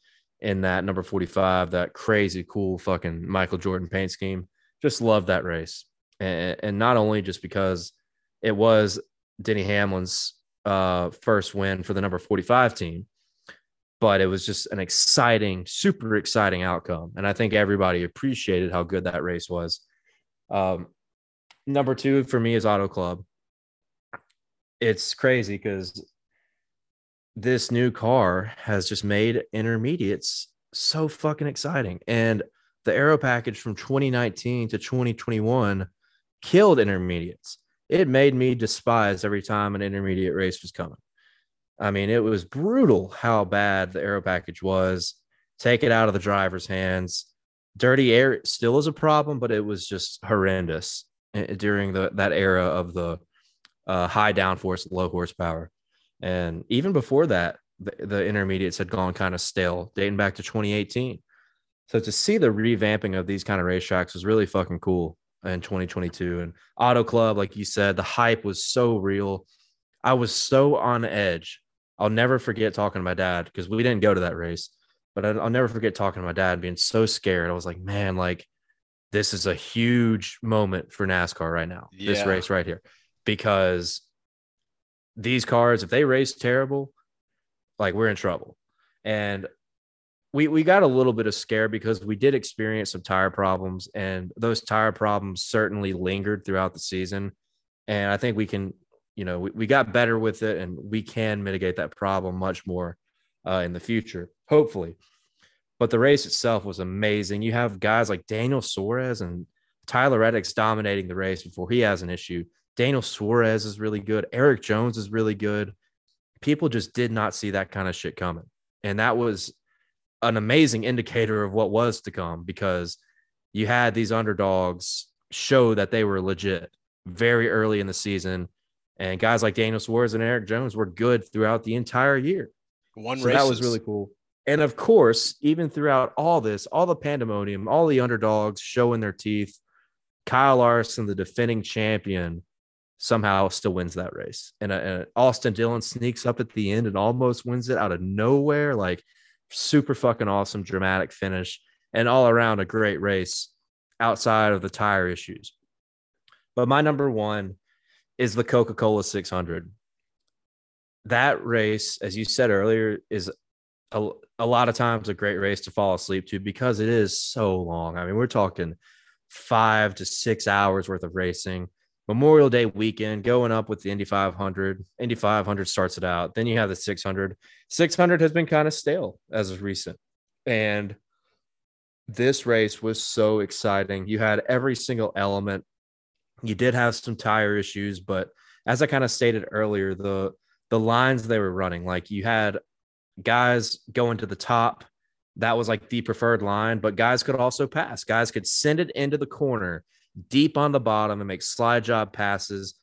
in that number 45, that crazy cool fucking Michael Jordan paint scheme. Just love that race. And, and not only just because it was Denny Hamlin's uh, first win for the number 45 team, but it was just an exciting, super exciting outcome. And I think everybody appreciated how good that race was. Um, number two for me is Auto Club. It's crazy because this new car has just made intermediates so fucking exciting. And the aero package from 2019 to 2021 killed intermediates. It made me despise every time an intermediate race was coming. I mean, it was brutal how bad the aero package was. Take it out of the driver's hands. dirty air still is a problem, but it was just horrendous eh, during the that era of the uh, high downforce, low horsepower. And even before that, the, the intermediates had gone kind of stale, dating back to 2018. So to see the revamping of these kind of racetracks was really fucking cool in 2022. And Auto Club, like you said, the hype was so real. I was so on edge. I'll never forget talking to my dad because we didn't go to that race, but I'll never forget talking to my dad being so scared. I was like, man, like this is a huge moment for NASCAR right now. Yeah. This race right here, because these cars, if they race terrible, like we're in trouble. And we we got a little bit of scare because we did experience some tire problems, and those tire problems certainly lingered throughout the season. And I think we can, you know, we, we got better with it, and we can mitigate that problem much more uh, in the future, hopefully. But the race itself was amazing. You have guys like Daniel Suarez and Tyler Reddick's dominating the race before he has an issue. Daniel Suarez is really good. Erik Jones is really good. People just did not see that kind of shit coming. And that was an amazing indicator of what was to come because you had these underdogs show that they were legit very early in the season. And guys like Daniel Suarez and Erik Jones were good throughout the entire year. One so that was really cool. And of course, even throughout all this, all the pandemonium, all the underdogs showing their teeth, Kyle Larson, the defending champion, somehow still wins that race. And, uh, and Austin Dillon sneaks up at the end and almost wins it out of nowhere. Like super fucking awesome, dramatic finish, and all around a great race outside of the tire issues. But my number one is the Coca Cola 600. That race, as you said earlier, is a, a lot of times a great race to fall asleep to because it is so long. I mean, we're talking five to six hours worth of racing. Memorial Day weekend going up with the Indy 500. Indy 500 starts it out. Then you have the 600. 600 has been kind of stale as of recent. And this race was so exciting. You had every single element. You did have some tire issues, but as I kind of stated earlier, the the lines they were running, like you had guys going to the top. That was like the preferred line, but guys could also pass. Guys could send it into the corner deep on the bottom and make slide job passes.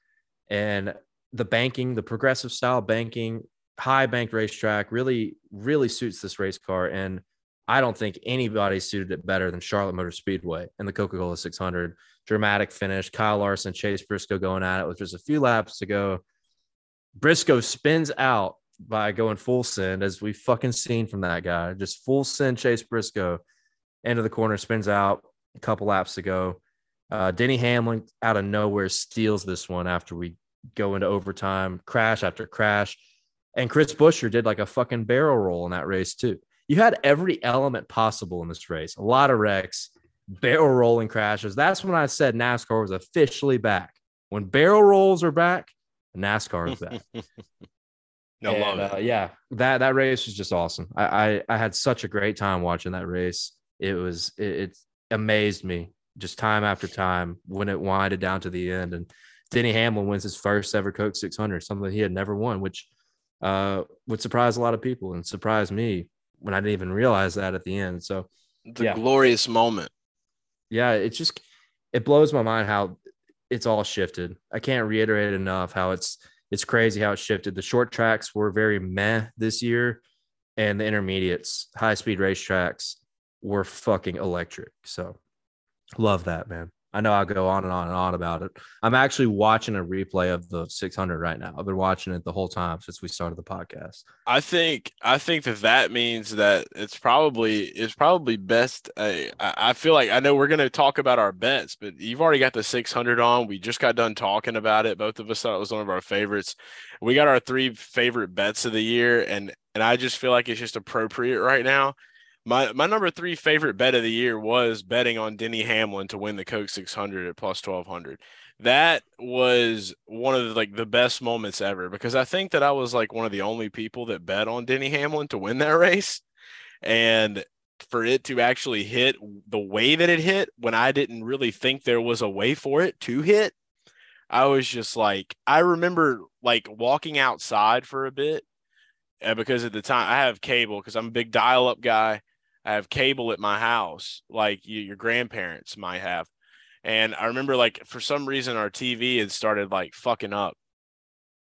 And the banking, the progressive style banking, high banked racetrack really, really suits this race car. And I don't think anybody suited it better than Charlotte Motor Speedway and the Coca Cola 600. Dramatic finish. Kyle Larson, Chase Briscoe going at it with just a few laps to go. Briscoe spins out by going full send, as we fucking seen from that guy. Just full send Chase Briscoe into the corner, spins out a couple laps to go. Uh, Denny Hamlin out of nowhere steals this one after we go into overtime, crash after crash. And Chris Buescher did like a fucking barrel roll in that race, too. You had every element possible in this race a lot of wrecks, barrel rolling crashes. That's when I said NASCAR was officially back. When barrel rolls are back, NASCAR is back. <laughs> <laughs> no, and, love it. Uh, yeah, that that race was just awesome. I, I, I had such a great time watching that race. It was it, it amazed me just time after time when it winded down to the end. And Denny Hamlin wins his first ever Coke 600, something he had never won, which uh, would surprise a lot of people and surprise me when I didn't even realize that at the end. So the yeah. glorious moment. Yeah, it just it blows my mind how it's all shifted. I can't reiterate enough how it's it's crazy how it shifted. The short tracks were very meh this year, and the intermediates, high speed racetracks, were fucking electric. So Love that, man. I know I'll go on and on and on about it. I'm actually watching a replay of the 600 right now. I've been watching it the whole time since we started the podcast. I think I think that that means that it's probably it's probably best. Uh, I feel like I know we're going to talk about our bets, but you've already got the 600 on. We just got done talking about it. Both of us thought it was one of our favorites. We got our three favorite bets of the year, and and I just feel like it's just appropriate right now my my number three favorite bet of the year was betting on Denny Hamlin to win the Coke 600 at plus 1200. That was one of the, like the best moments ever because I think that I was like one of the only people that bet on Denny Hamlin to win that <laughs> race, and for it to actually hit the way that it hit when I didn't really think there was a way for it to hit, I was just like I remember like walking outside for a bit. Uh, because at the time I have cable because I'm a big dial up guy I have cable at my house, like you, your grandparents might have. And I remember, like, for some reason, our TV had started like fucking up.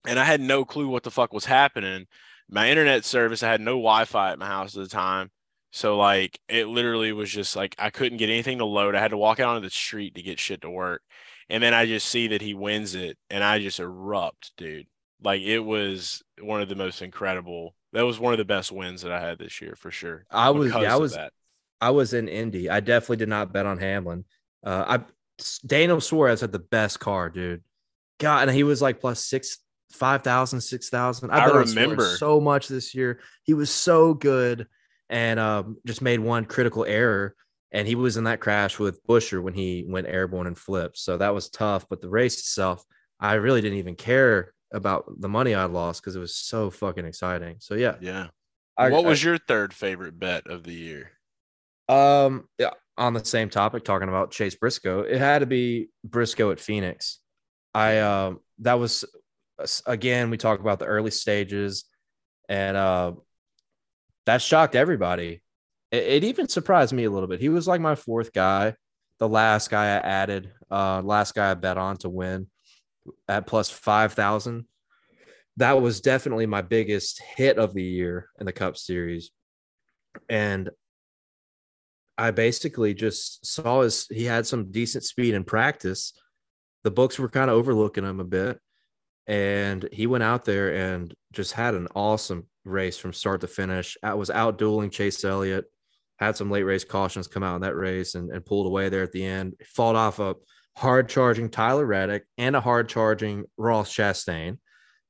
And I had no clue what the fuck was happening. My internet service, I had no Wi Fi at my house at the time. So, like, it literally was just like I couldn't get anything to load. I had to walk out onto the street to get shit to work. And then I just see that he wins it and I just erupt, dude. Like, it was one of the most incredible that was one of the best wins that I had this year for sure. I was yeah, I was that. I was in Indy. I definitely did not bet on Hamlin. Uh, I Daniel Suarez had the best car, dude. God, and he was like plus six, five thousand, six thousand. I, I remember so much this year. He was so good, and um, just made one critical error, and he was in that crash with Buescher when he went airborne and flipped. So that was tough. But the race itself, I really didn't even care about the money I lost because it was so fucking exciting. So yeah, yeah. I, what was I, your third favorite bet of the year? Um, yeah, on the same topic, talking about Chase Briscoe, it had to be Briscoe at Phoenix. I um, that was again we talk about the early stages, and uh, that shocked everybody. It, it even surprised me a little bit. He was like my fourth guy, the last guy I added, uh, last guy I bet on to win at plus 5,000. That was definitely my biggest hit of the year in the Cup Series. And I basically just saw his, he had some decent speed in practice. The books were kind of overlooking him a bit. And he went out there and just had an awesome race from start to finish. I was out dueling Chase Elliott, had some late race cautions come out in that race and, and pulled away there at the end. Fought off a hard charging Tyler Reddick and a hard charging Ross Chastain,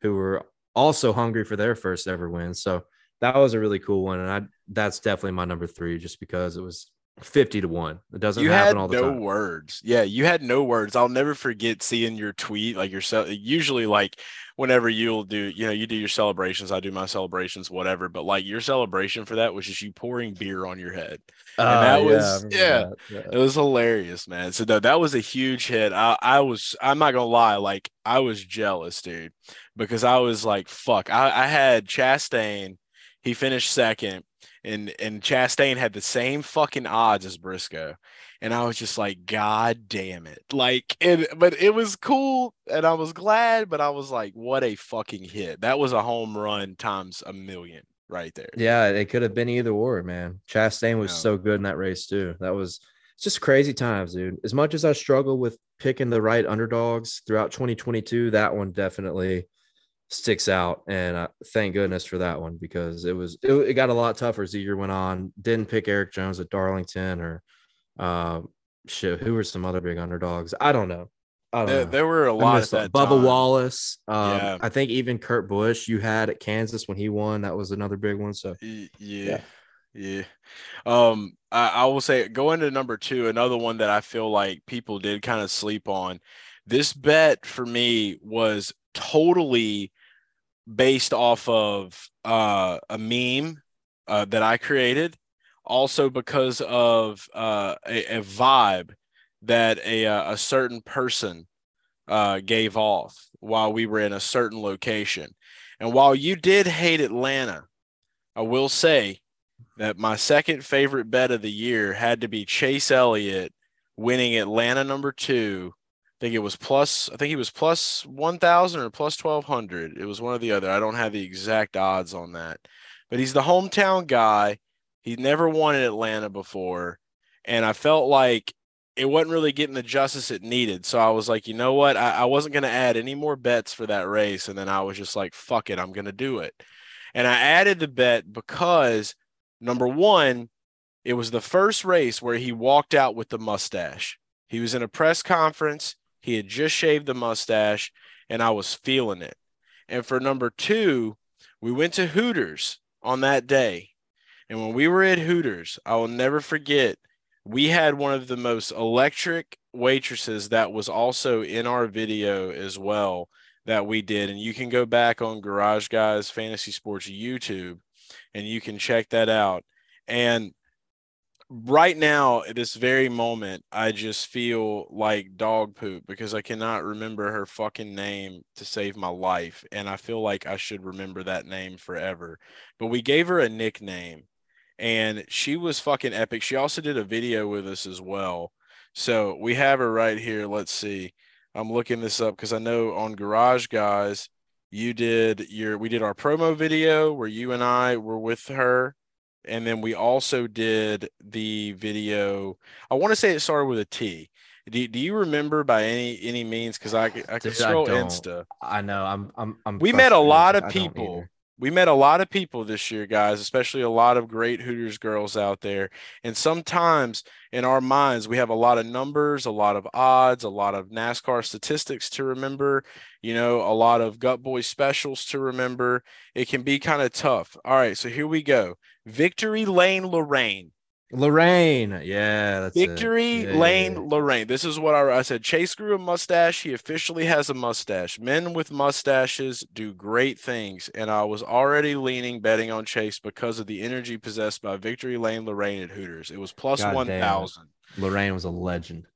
who were also hungry for their first ever win. So that was a really cool one. And I that's definitely my number three, just because it was 50 to 1. It doesn't you happen all the no time. No words. Yeah, you had no words. I'll never forget seeing your tweet like yourself. Usually, like whenever you'll do, you know, you do your celebrations, I do my celebrations, whatever. But like your celebration for that was just you pouring beer on your head. And uh, that was yeah, yeah, it was hilarious, man. So that, that was a huge hit. I, I was I'm not gonna lie, like I was jealous, dude, because I was like, fuck. I, I had Chastain, he finished second and and Chastain had the same fucking odds as Briscoe. And I was just like, God damn it. Like it but it was cool and I was glad, but I was like, what a fucking hit. That was a home run times a million right there. Yeah, it could have been either or, man. Chastain was so good in that race too. That was it's just crazy times, dude. As much as I struggle with picking the right underdogs throughout 2022, that one definitely sticks out. And uh, thank goodness for that one because it was it, it, got a lot tougher as the year went on. Didn't pick erik Jones at Darlington or uh, shit. Who were some other big underdogs? I don't know. I don't there, know. there were a lot of that. Bubba time. Wallace. Um, yeah. I think even Kurt Busch you had at Kansas when he won. That was another big one. So yeah. yeah. Yeah. Um, I, I will say going to number two, another one that I feel like people did kind of sleep on. This bet for me was totally based off of uh, a meme uh, that I created, also because of uh, a, a, vibe that a, uh, a certain person uh, gave off while we were in a certain location. And while you did hate Atlanta, I will say that my second favorite bet of the year had to be Chase Elliott winning Atlanta number two I think it was plus. I think he was plus one thousand or plus twelve hundred. It was one or the other. I don't have the exact odds on that, but he's the hometown guy. He never won in Atlanta before, and I felt like it wasn't really getting the justice it needed. So I was like, you know what? I, I wasn't going to add any more bets for that race, and then I was just like, fuck it, I'm going to do it. And I added the bet because number one, it was the first race where he walked out with the mustache. He was in a press conference he had just shaved the mustache, and I was feeling it. And for number two, we went to Hooters on that day. And when we were at Hooters, I will never forget, we had one of the most electric waitresses that was also in our video as well that we did. And you can go back on Garage Guys Fantasy Sports YouTube and you can check that out. And right now at this very moment i just feel like dog poop because i cannot remember her fucking name to save my life and i feel like i should remember that name forever but we gave her a nickname and she was fucking epic. She also did a video with us as well. So we have her right here. Let's see. I'm looking this up because I know on Garage Guys, you did your we did our promo video where you and I were with her. And then we also did the video. I want to say it started with a T. Do, do you remember by any any means? Because I I could scroll I Insta. I know. I'm. I'm. I'm we met a lot of people. We met a lot of people this year, guys, especially a lot of great Hooters girls out there. And sometimes in our minds, we have a lot of numbers, a lot of odds, a lot of NASCAR statistics to remember, you know, a lot of Gut Boy specials to remember. It can be kind of tough. All right, so here we go. Victory Lane Lorraine. Lorraine. Yeah. That's. Victory Yeah, yeah, Lane yeah. Lorraine. This is what I, I said. Chase grew a mustache. He officially has a mustache. Men with mustaches do great things. And I was already leaning betting on Chase because of the energy possessed by Victory Lane Lorraine at Hooters. It was plus God damn. 1,000. Lorraine was a legend.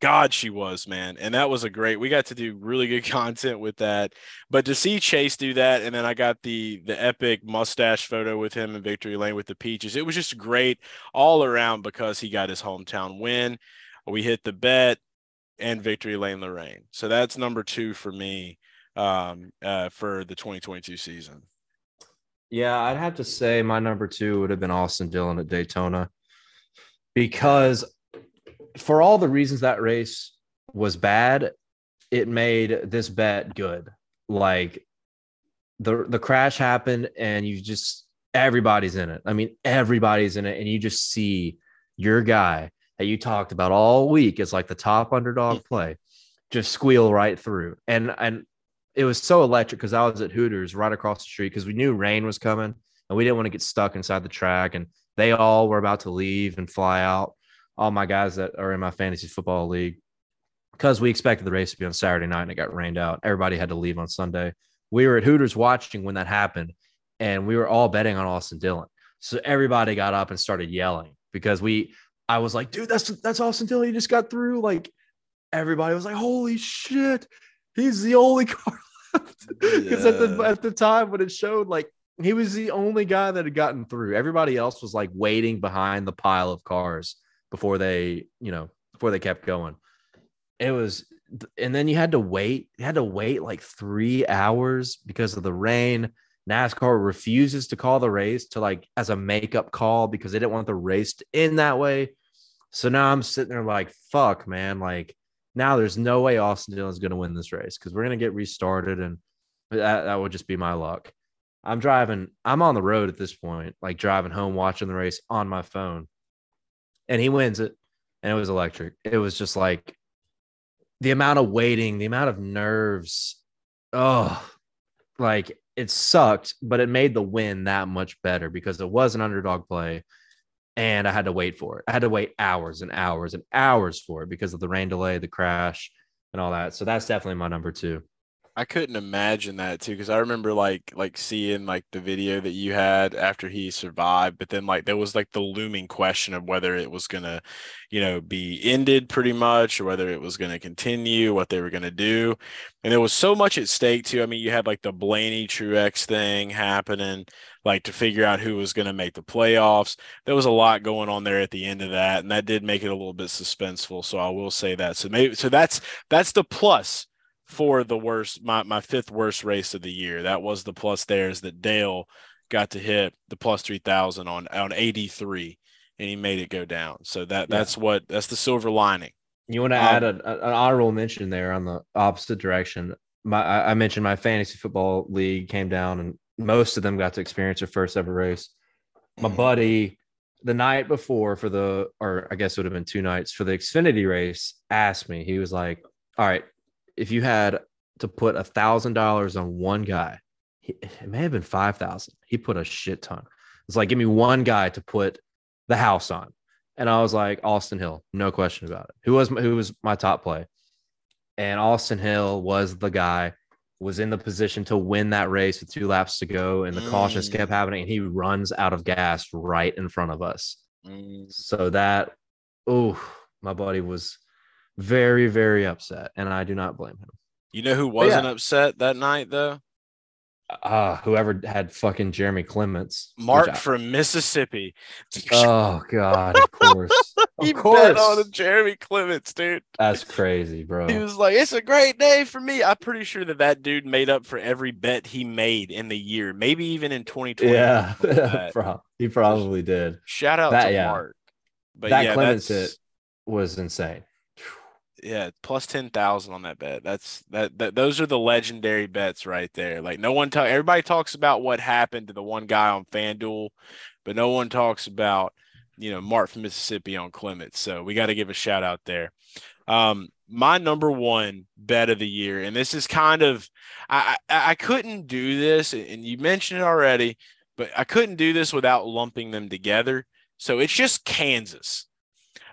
God, she was, man. And that was a great, we got to do really good <laughs> content with that. But to see Chase do that, and then I got the the epic mustache photo with him in Victory Lane with the peaches. It was just great all around because he got his hometown win. We hit the bet and Victory Lane Lorraine. So that's number two for me um uh for the 2022 season. Yeah, I'd have to say my number two would have been Austin Dillon at Daytona because for all the reasons that race was bad, it made this bet good. Like the the crash happened and you just everybody's in it. I mean, everybody's in it, and you just see your guy that you talked about all week as like the top underdog play just squeal right through. And and it was so electric because I was at Hooters right across the street because we knew rain was coming and we didn't want to get stuck inside the track. And they all were about to leave and fly out. All my guys that are in my fantasy football league, because we expected the race to be on Saturday night and it got rained out. Everybody had to leave on Sunday. We were at Hooters watching when that happened, and we were all betting on Austin Dillon. So everybody got up and started yelling because we. I was like, dude, that's that's Austin Dillon. He just got through. Like everybody was like, holy shit, he's the only <laughs> car left. Because at the at the time when it showed, like he was the only guy that had gotten through. Everybody else was like waiting behind the pile of cars before they, you know, before they kept going. It was, and then you had to wait. You had to wait like three hours because of the rain. NASCAR refuses to call the race to like as a makeup call because they didn't want the race to end that way. So now I'm sitting there like, fuck, man. Like now there's no way Austin Dillon's going to win this race because we're going to get restarted and that, that would just be my luck. I'm driving, I'm on the road at this point, like driving home, watching the race on my phone. And he wins it. And it was electric. It was just like the amount of waiting, the amount of nerves. Oh, like it sucked, but it made the win that much better because it was an underdog play and I had to wait for it. I had to wait hours and hours and hours for it because of the rain delay, the crash, and all that. So that's definitely my number two. I couldn't imagine that too because I remember like like seeing like the video that you had after he survived, but then like there was like the looming question of whether it was gonna, you know, be ended pretty much or whether it was gonna continue, what they were gonna do, and there was so much at stake too. I mean, you had like the Blaney Truex thing happening, like to figure out who was gonna make the playoffs. There was a lot going on there at the end of that, and that did make it a little bit suspenseful. So I will say that. So maybe so that's that's the plus for the worst my, my fifth worst race of the year. That was the plus there is that Dale got to hit the plus 3000 on on 83 and he made it go down. So that Yeah. that's what that's the silver lining. You want to Um, add a, a- an honorable mention there on the opposite direction. My I I mentioned my fantasy football league came down, and most of them got to experience their first ever race. My Mhm. buddy, the night before for the, or I guess it would have been two nights for the Xfinity race, asked me. He was like, "All right, if you had to put a thousand dollars on one guy, it may have been five thousand. He put a shit ton. It's like, give me one guy to put the house on." And I was like, Austin Hill, no question about it. Who was my, who was my top play? And Austin Hill was the guy, was in the position to win that race with two laps to go, and the cautions Mm. kept happening, and he runs out of gas right in front of us. Mm, So that, oh, my buddy was very, very upset, and I do not blame him. You know who wasn't upset that night though? uh, whoever had fucking Jeremy Clements. Mark I- from Mississippi. oh God, of <laughs> course, he of course. bet on Jeremy Clements, dude. That's crazy, bro. He was like, "It's a great day for me." I'm pretty sure that that dude made up for every bet he made in the year, maybe even in 2020. yeah, Bet. <laughs> Pro- he probably did. Shout out That- to yeah. Mark. But that yeah, Clements that's- hit was insane. Yeah, plus ten thousand on that bet. That's that, that. Those are the legendary bets right there. Like no one talk. Everybody talks about what happened to the one guy on FanDuel, but no one talks about you know Mark from Mississippi on Clements. So we got to give a shout out there. Um, my number one bet of the year, and this is kind of I I, I couldn't do this, and you mentioned it already, but I couldn't do this without lumping them together. So it's just Kansas.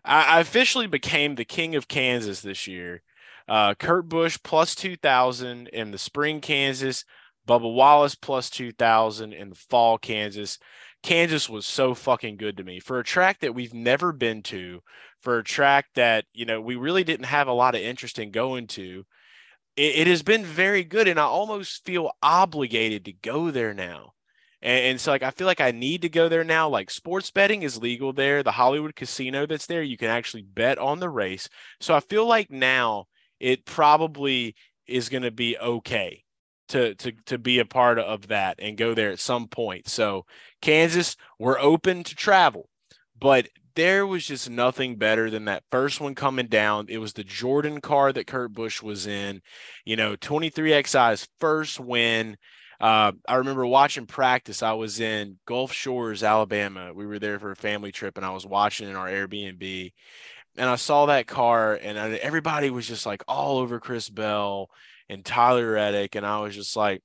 I, I officially became the king of Kansas this year. Uh, Kurt Busch plus 2,000 in the spring Kansas, Bubba Wallace plus 2,000 in the fall Kansas. Kansas was so fucking good to me for a track that we've never been to, for a track that, you know, we really didn't have a lot of interest in going to. It, it has been very good, and I almost feel obligated to go there now. And, and so, like, I feel like I need to go there now. Like, sports betting is legal there. The Hollywood casino that's there, you can actually bet on the race. So I feel like now it probably is going to be okay to to to be a part of that and go there at some point. So Kansas, we're open to travel, but there was just nothing better than that first one coming down. It was the Jordan car that Kurt Busch was in. You know, 23XI's first win. Uh, I remember watching practice. I was in Gulf Shores, Alabama. We were there for a family trip, and I was watching in our Airbnb. And I saw that car, and I, everybody was just like all over Chris Bell and Tyler Reddick. And I was just like,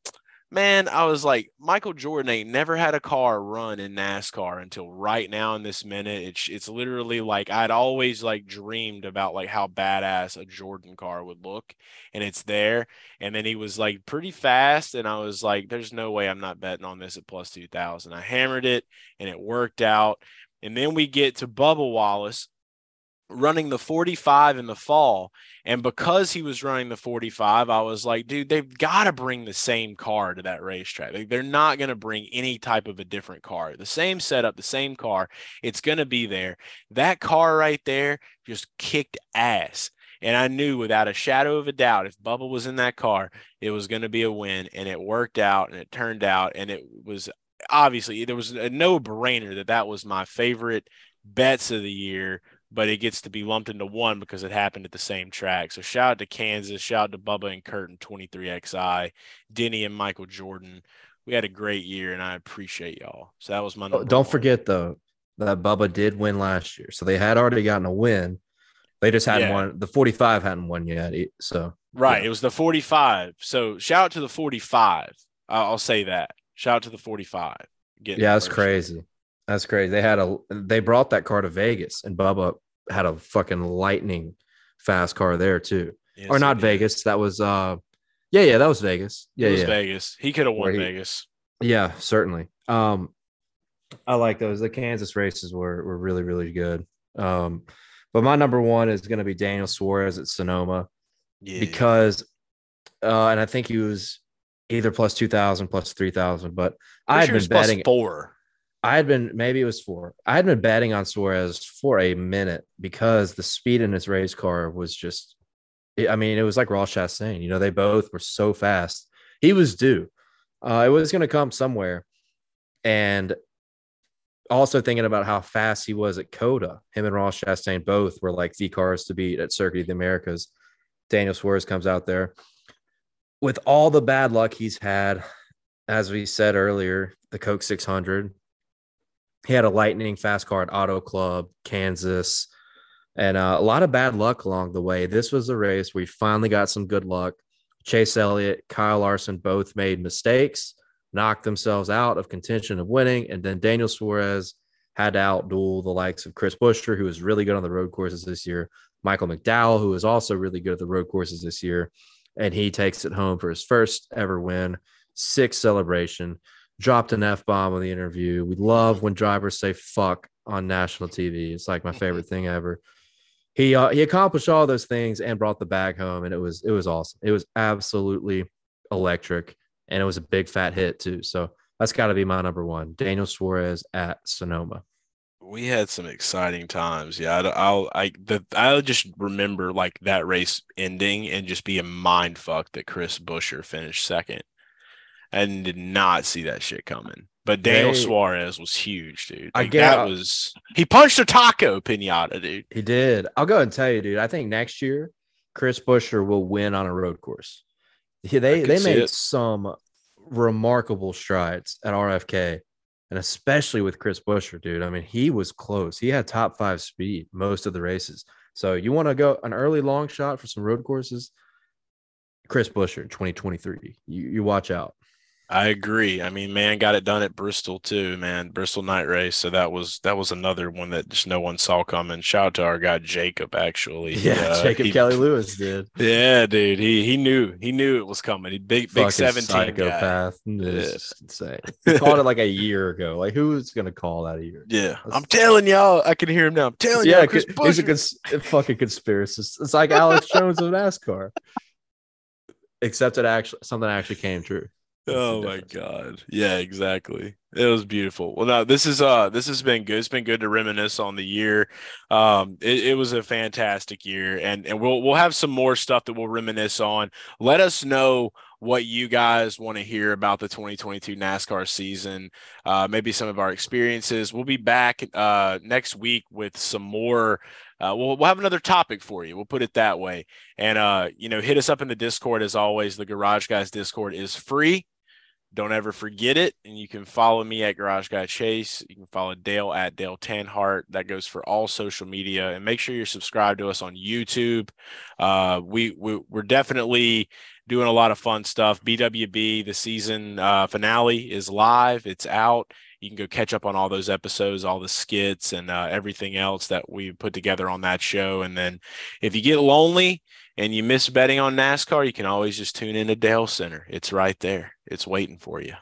man, I was like, Michael Jordan ain't never had a car run in NASCAR until right now in this minute. It's it's literally like I'd always like dreamed about like how badass a Jordan car would look, and it's there. And then he was like pretty fast, and I was like, there's no way I'm not betting on this at plus two thousand. I hammered it, and it worked out. And then we get to Bubba Wallace running the 45 in the fall. And because he was running the 45, I was like, dude, they've got to bring the same car to that racetrack. Like, they're not going to bring any type of a different car. The same setup, the same car, it's going to be there. That car right there just kicked ass. And I knew without a shadow of a doubt, if Bubba was in that car, it was going to be a win. And it worked out and it turned out. And it was obviously, there was a no brainer that that was my favorite bets of the year but it gets to be lumped into one because it happened at the same track. So shout out to Kansas, shout out to Bubba and Kurt and 23XI, Denny and Michael Jordan. We had a great year and I appreciate y'all. So that was my Oh, Don't one. forget though that Bubba did win last year, so they had already gotten a win. They just hadn't Yeah. won. The forty-five hadn't won yet. So Right. Yeah. It was the 45. So shout out to the 45. I'll say that. Shout out to the 45. Getting yeah, that's crazy. That's crazy. They had a they brought that car to Vegas, and Bubba had a fucking lightning fast car there too. Yes, or not. Vegas. That was uh, yeah, yeah, that was Vegas. Yeah, it was yeah, Vegas. He could have won he- Vegas. yeah, certainly. Um, I like those. The Kansas races were were really really good. Um, but my number one is going to be Daniel Suarez at Sonoma. Yeah. because uh and I think he was either plus 2000 plus 3000 but I had sure been plus betting four. I had been maybe it was 4 I had been betting on Suarez for a minute because the speed in his race car was just I mean it was like Ross Chastain you know they both were so fast. He was due. Uh it was going to come somewhere. And also thinking about how fast he was at COTA him and Ross Chastain both were like the cars to beat at Circuit of the Americas. Daniel Suarez comes out there. With all the bad luck he's had, as we said earlier, the Coke 600. He had a lightning fast car at Auto Club, Kansas, and uh, a lot of bad luck along the way. This was a race we finally got some good luck. Chase Elliott, Kyle Larson both made mistakes, knocked themselves out of contention of winning, and then Daniel Suarez had to outduel the likes of Chris Buescher, who was really good on the road courses this year, Michael McDowell, who is also really good at the road courses this year, and he takes it home for his first ever win, sixth celebration. Dropped an f bomb on the interview. We love when drivers say "fuck" on national TV. It's like my favorite thing ever. He uh, he accomplished all those things and brought the bag home, and it was it was awesome. It was absolutely electric. and it was a big fat hit too. So that's got to be my number one. Daniel Suarez at Sonoma. We had some exciting times. Yeah, I, I'll I the I'll just remember like that race ending and just be a mind fuck that Chris Buescher finished second, and did not see that shit coming. But Daniel they, Suarez was huge, dude. Like, I get that was he punched a taco pinata, dude. He did. I'll go and tell you, dude. I think next year Chris Buescher will win on a road course. They they made it. some remarkable strides at RFK, and especially with Chris Buescher, dude. I mean, he was close. He had top five speed most of the races. So you want to go an early long shot for some road courses? Chris Buescher, 2023. You you watch out. I agree. I mean, man got it done at Bristol too, man. Bristol night race. So that was that was another one that just no one saw coming. Shout out to our guy Jacob, actually. Yeah, <laughs> uh, Jacob he, Kelly Lewis did. Yeah, dude. He he knew he knew it was coming. He big big seventeen psychopath. It's yeah. insane. <laughs> He called it like a year ago. Like who's gonna call that a year? Yeah, That's, I'm telling y'all. I can hear him now. I'm telling yeah, y'all. Chris he's a cons- fucking conspiracist. It's like Alex Jones of NASCAR. Except it actually something actually came true oh my god yeah exactly it was beautiful well now this is uh this has been good it's been good to reminisce on the year um it, it, was a fantastic year and and we'll we'll have some more stuff that we'll reminisce on let us know what you guys want to hear about the 2022 NASCAR season, uh, maybe some of our experiences. We'll be back uh, next week with some more uh, we'll, we'll have another topic for you. We'll put it that way. And, uh, you know, hit us up in the Discord as always. The Garage Guys Discord is free. Don't ever forget it. And you can follow me at Garage Guy Chase. You can follow Dale at Dale Tanhardt. That goes for all social media. And make sure you're subscribed to us on YouTube. Uh, we, we we're definitely doing a lot of fun stuff. BWB, the season uh, finale is live. It's out. You can go catch up on all those episodes, all the skits, and uh, everything else that we put together on that show. And then if you get lonely and you miss betting on NASCAR, you can always just tune in to Dale Center. It's right there. It's waiting for you.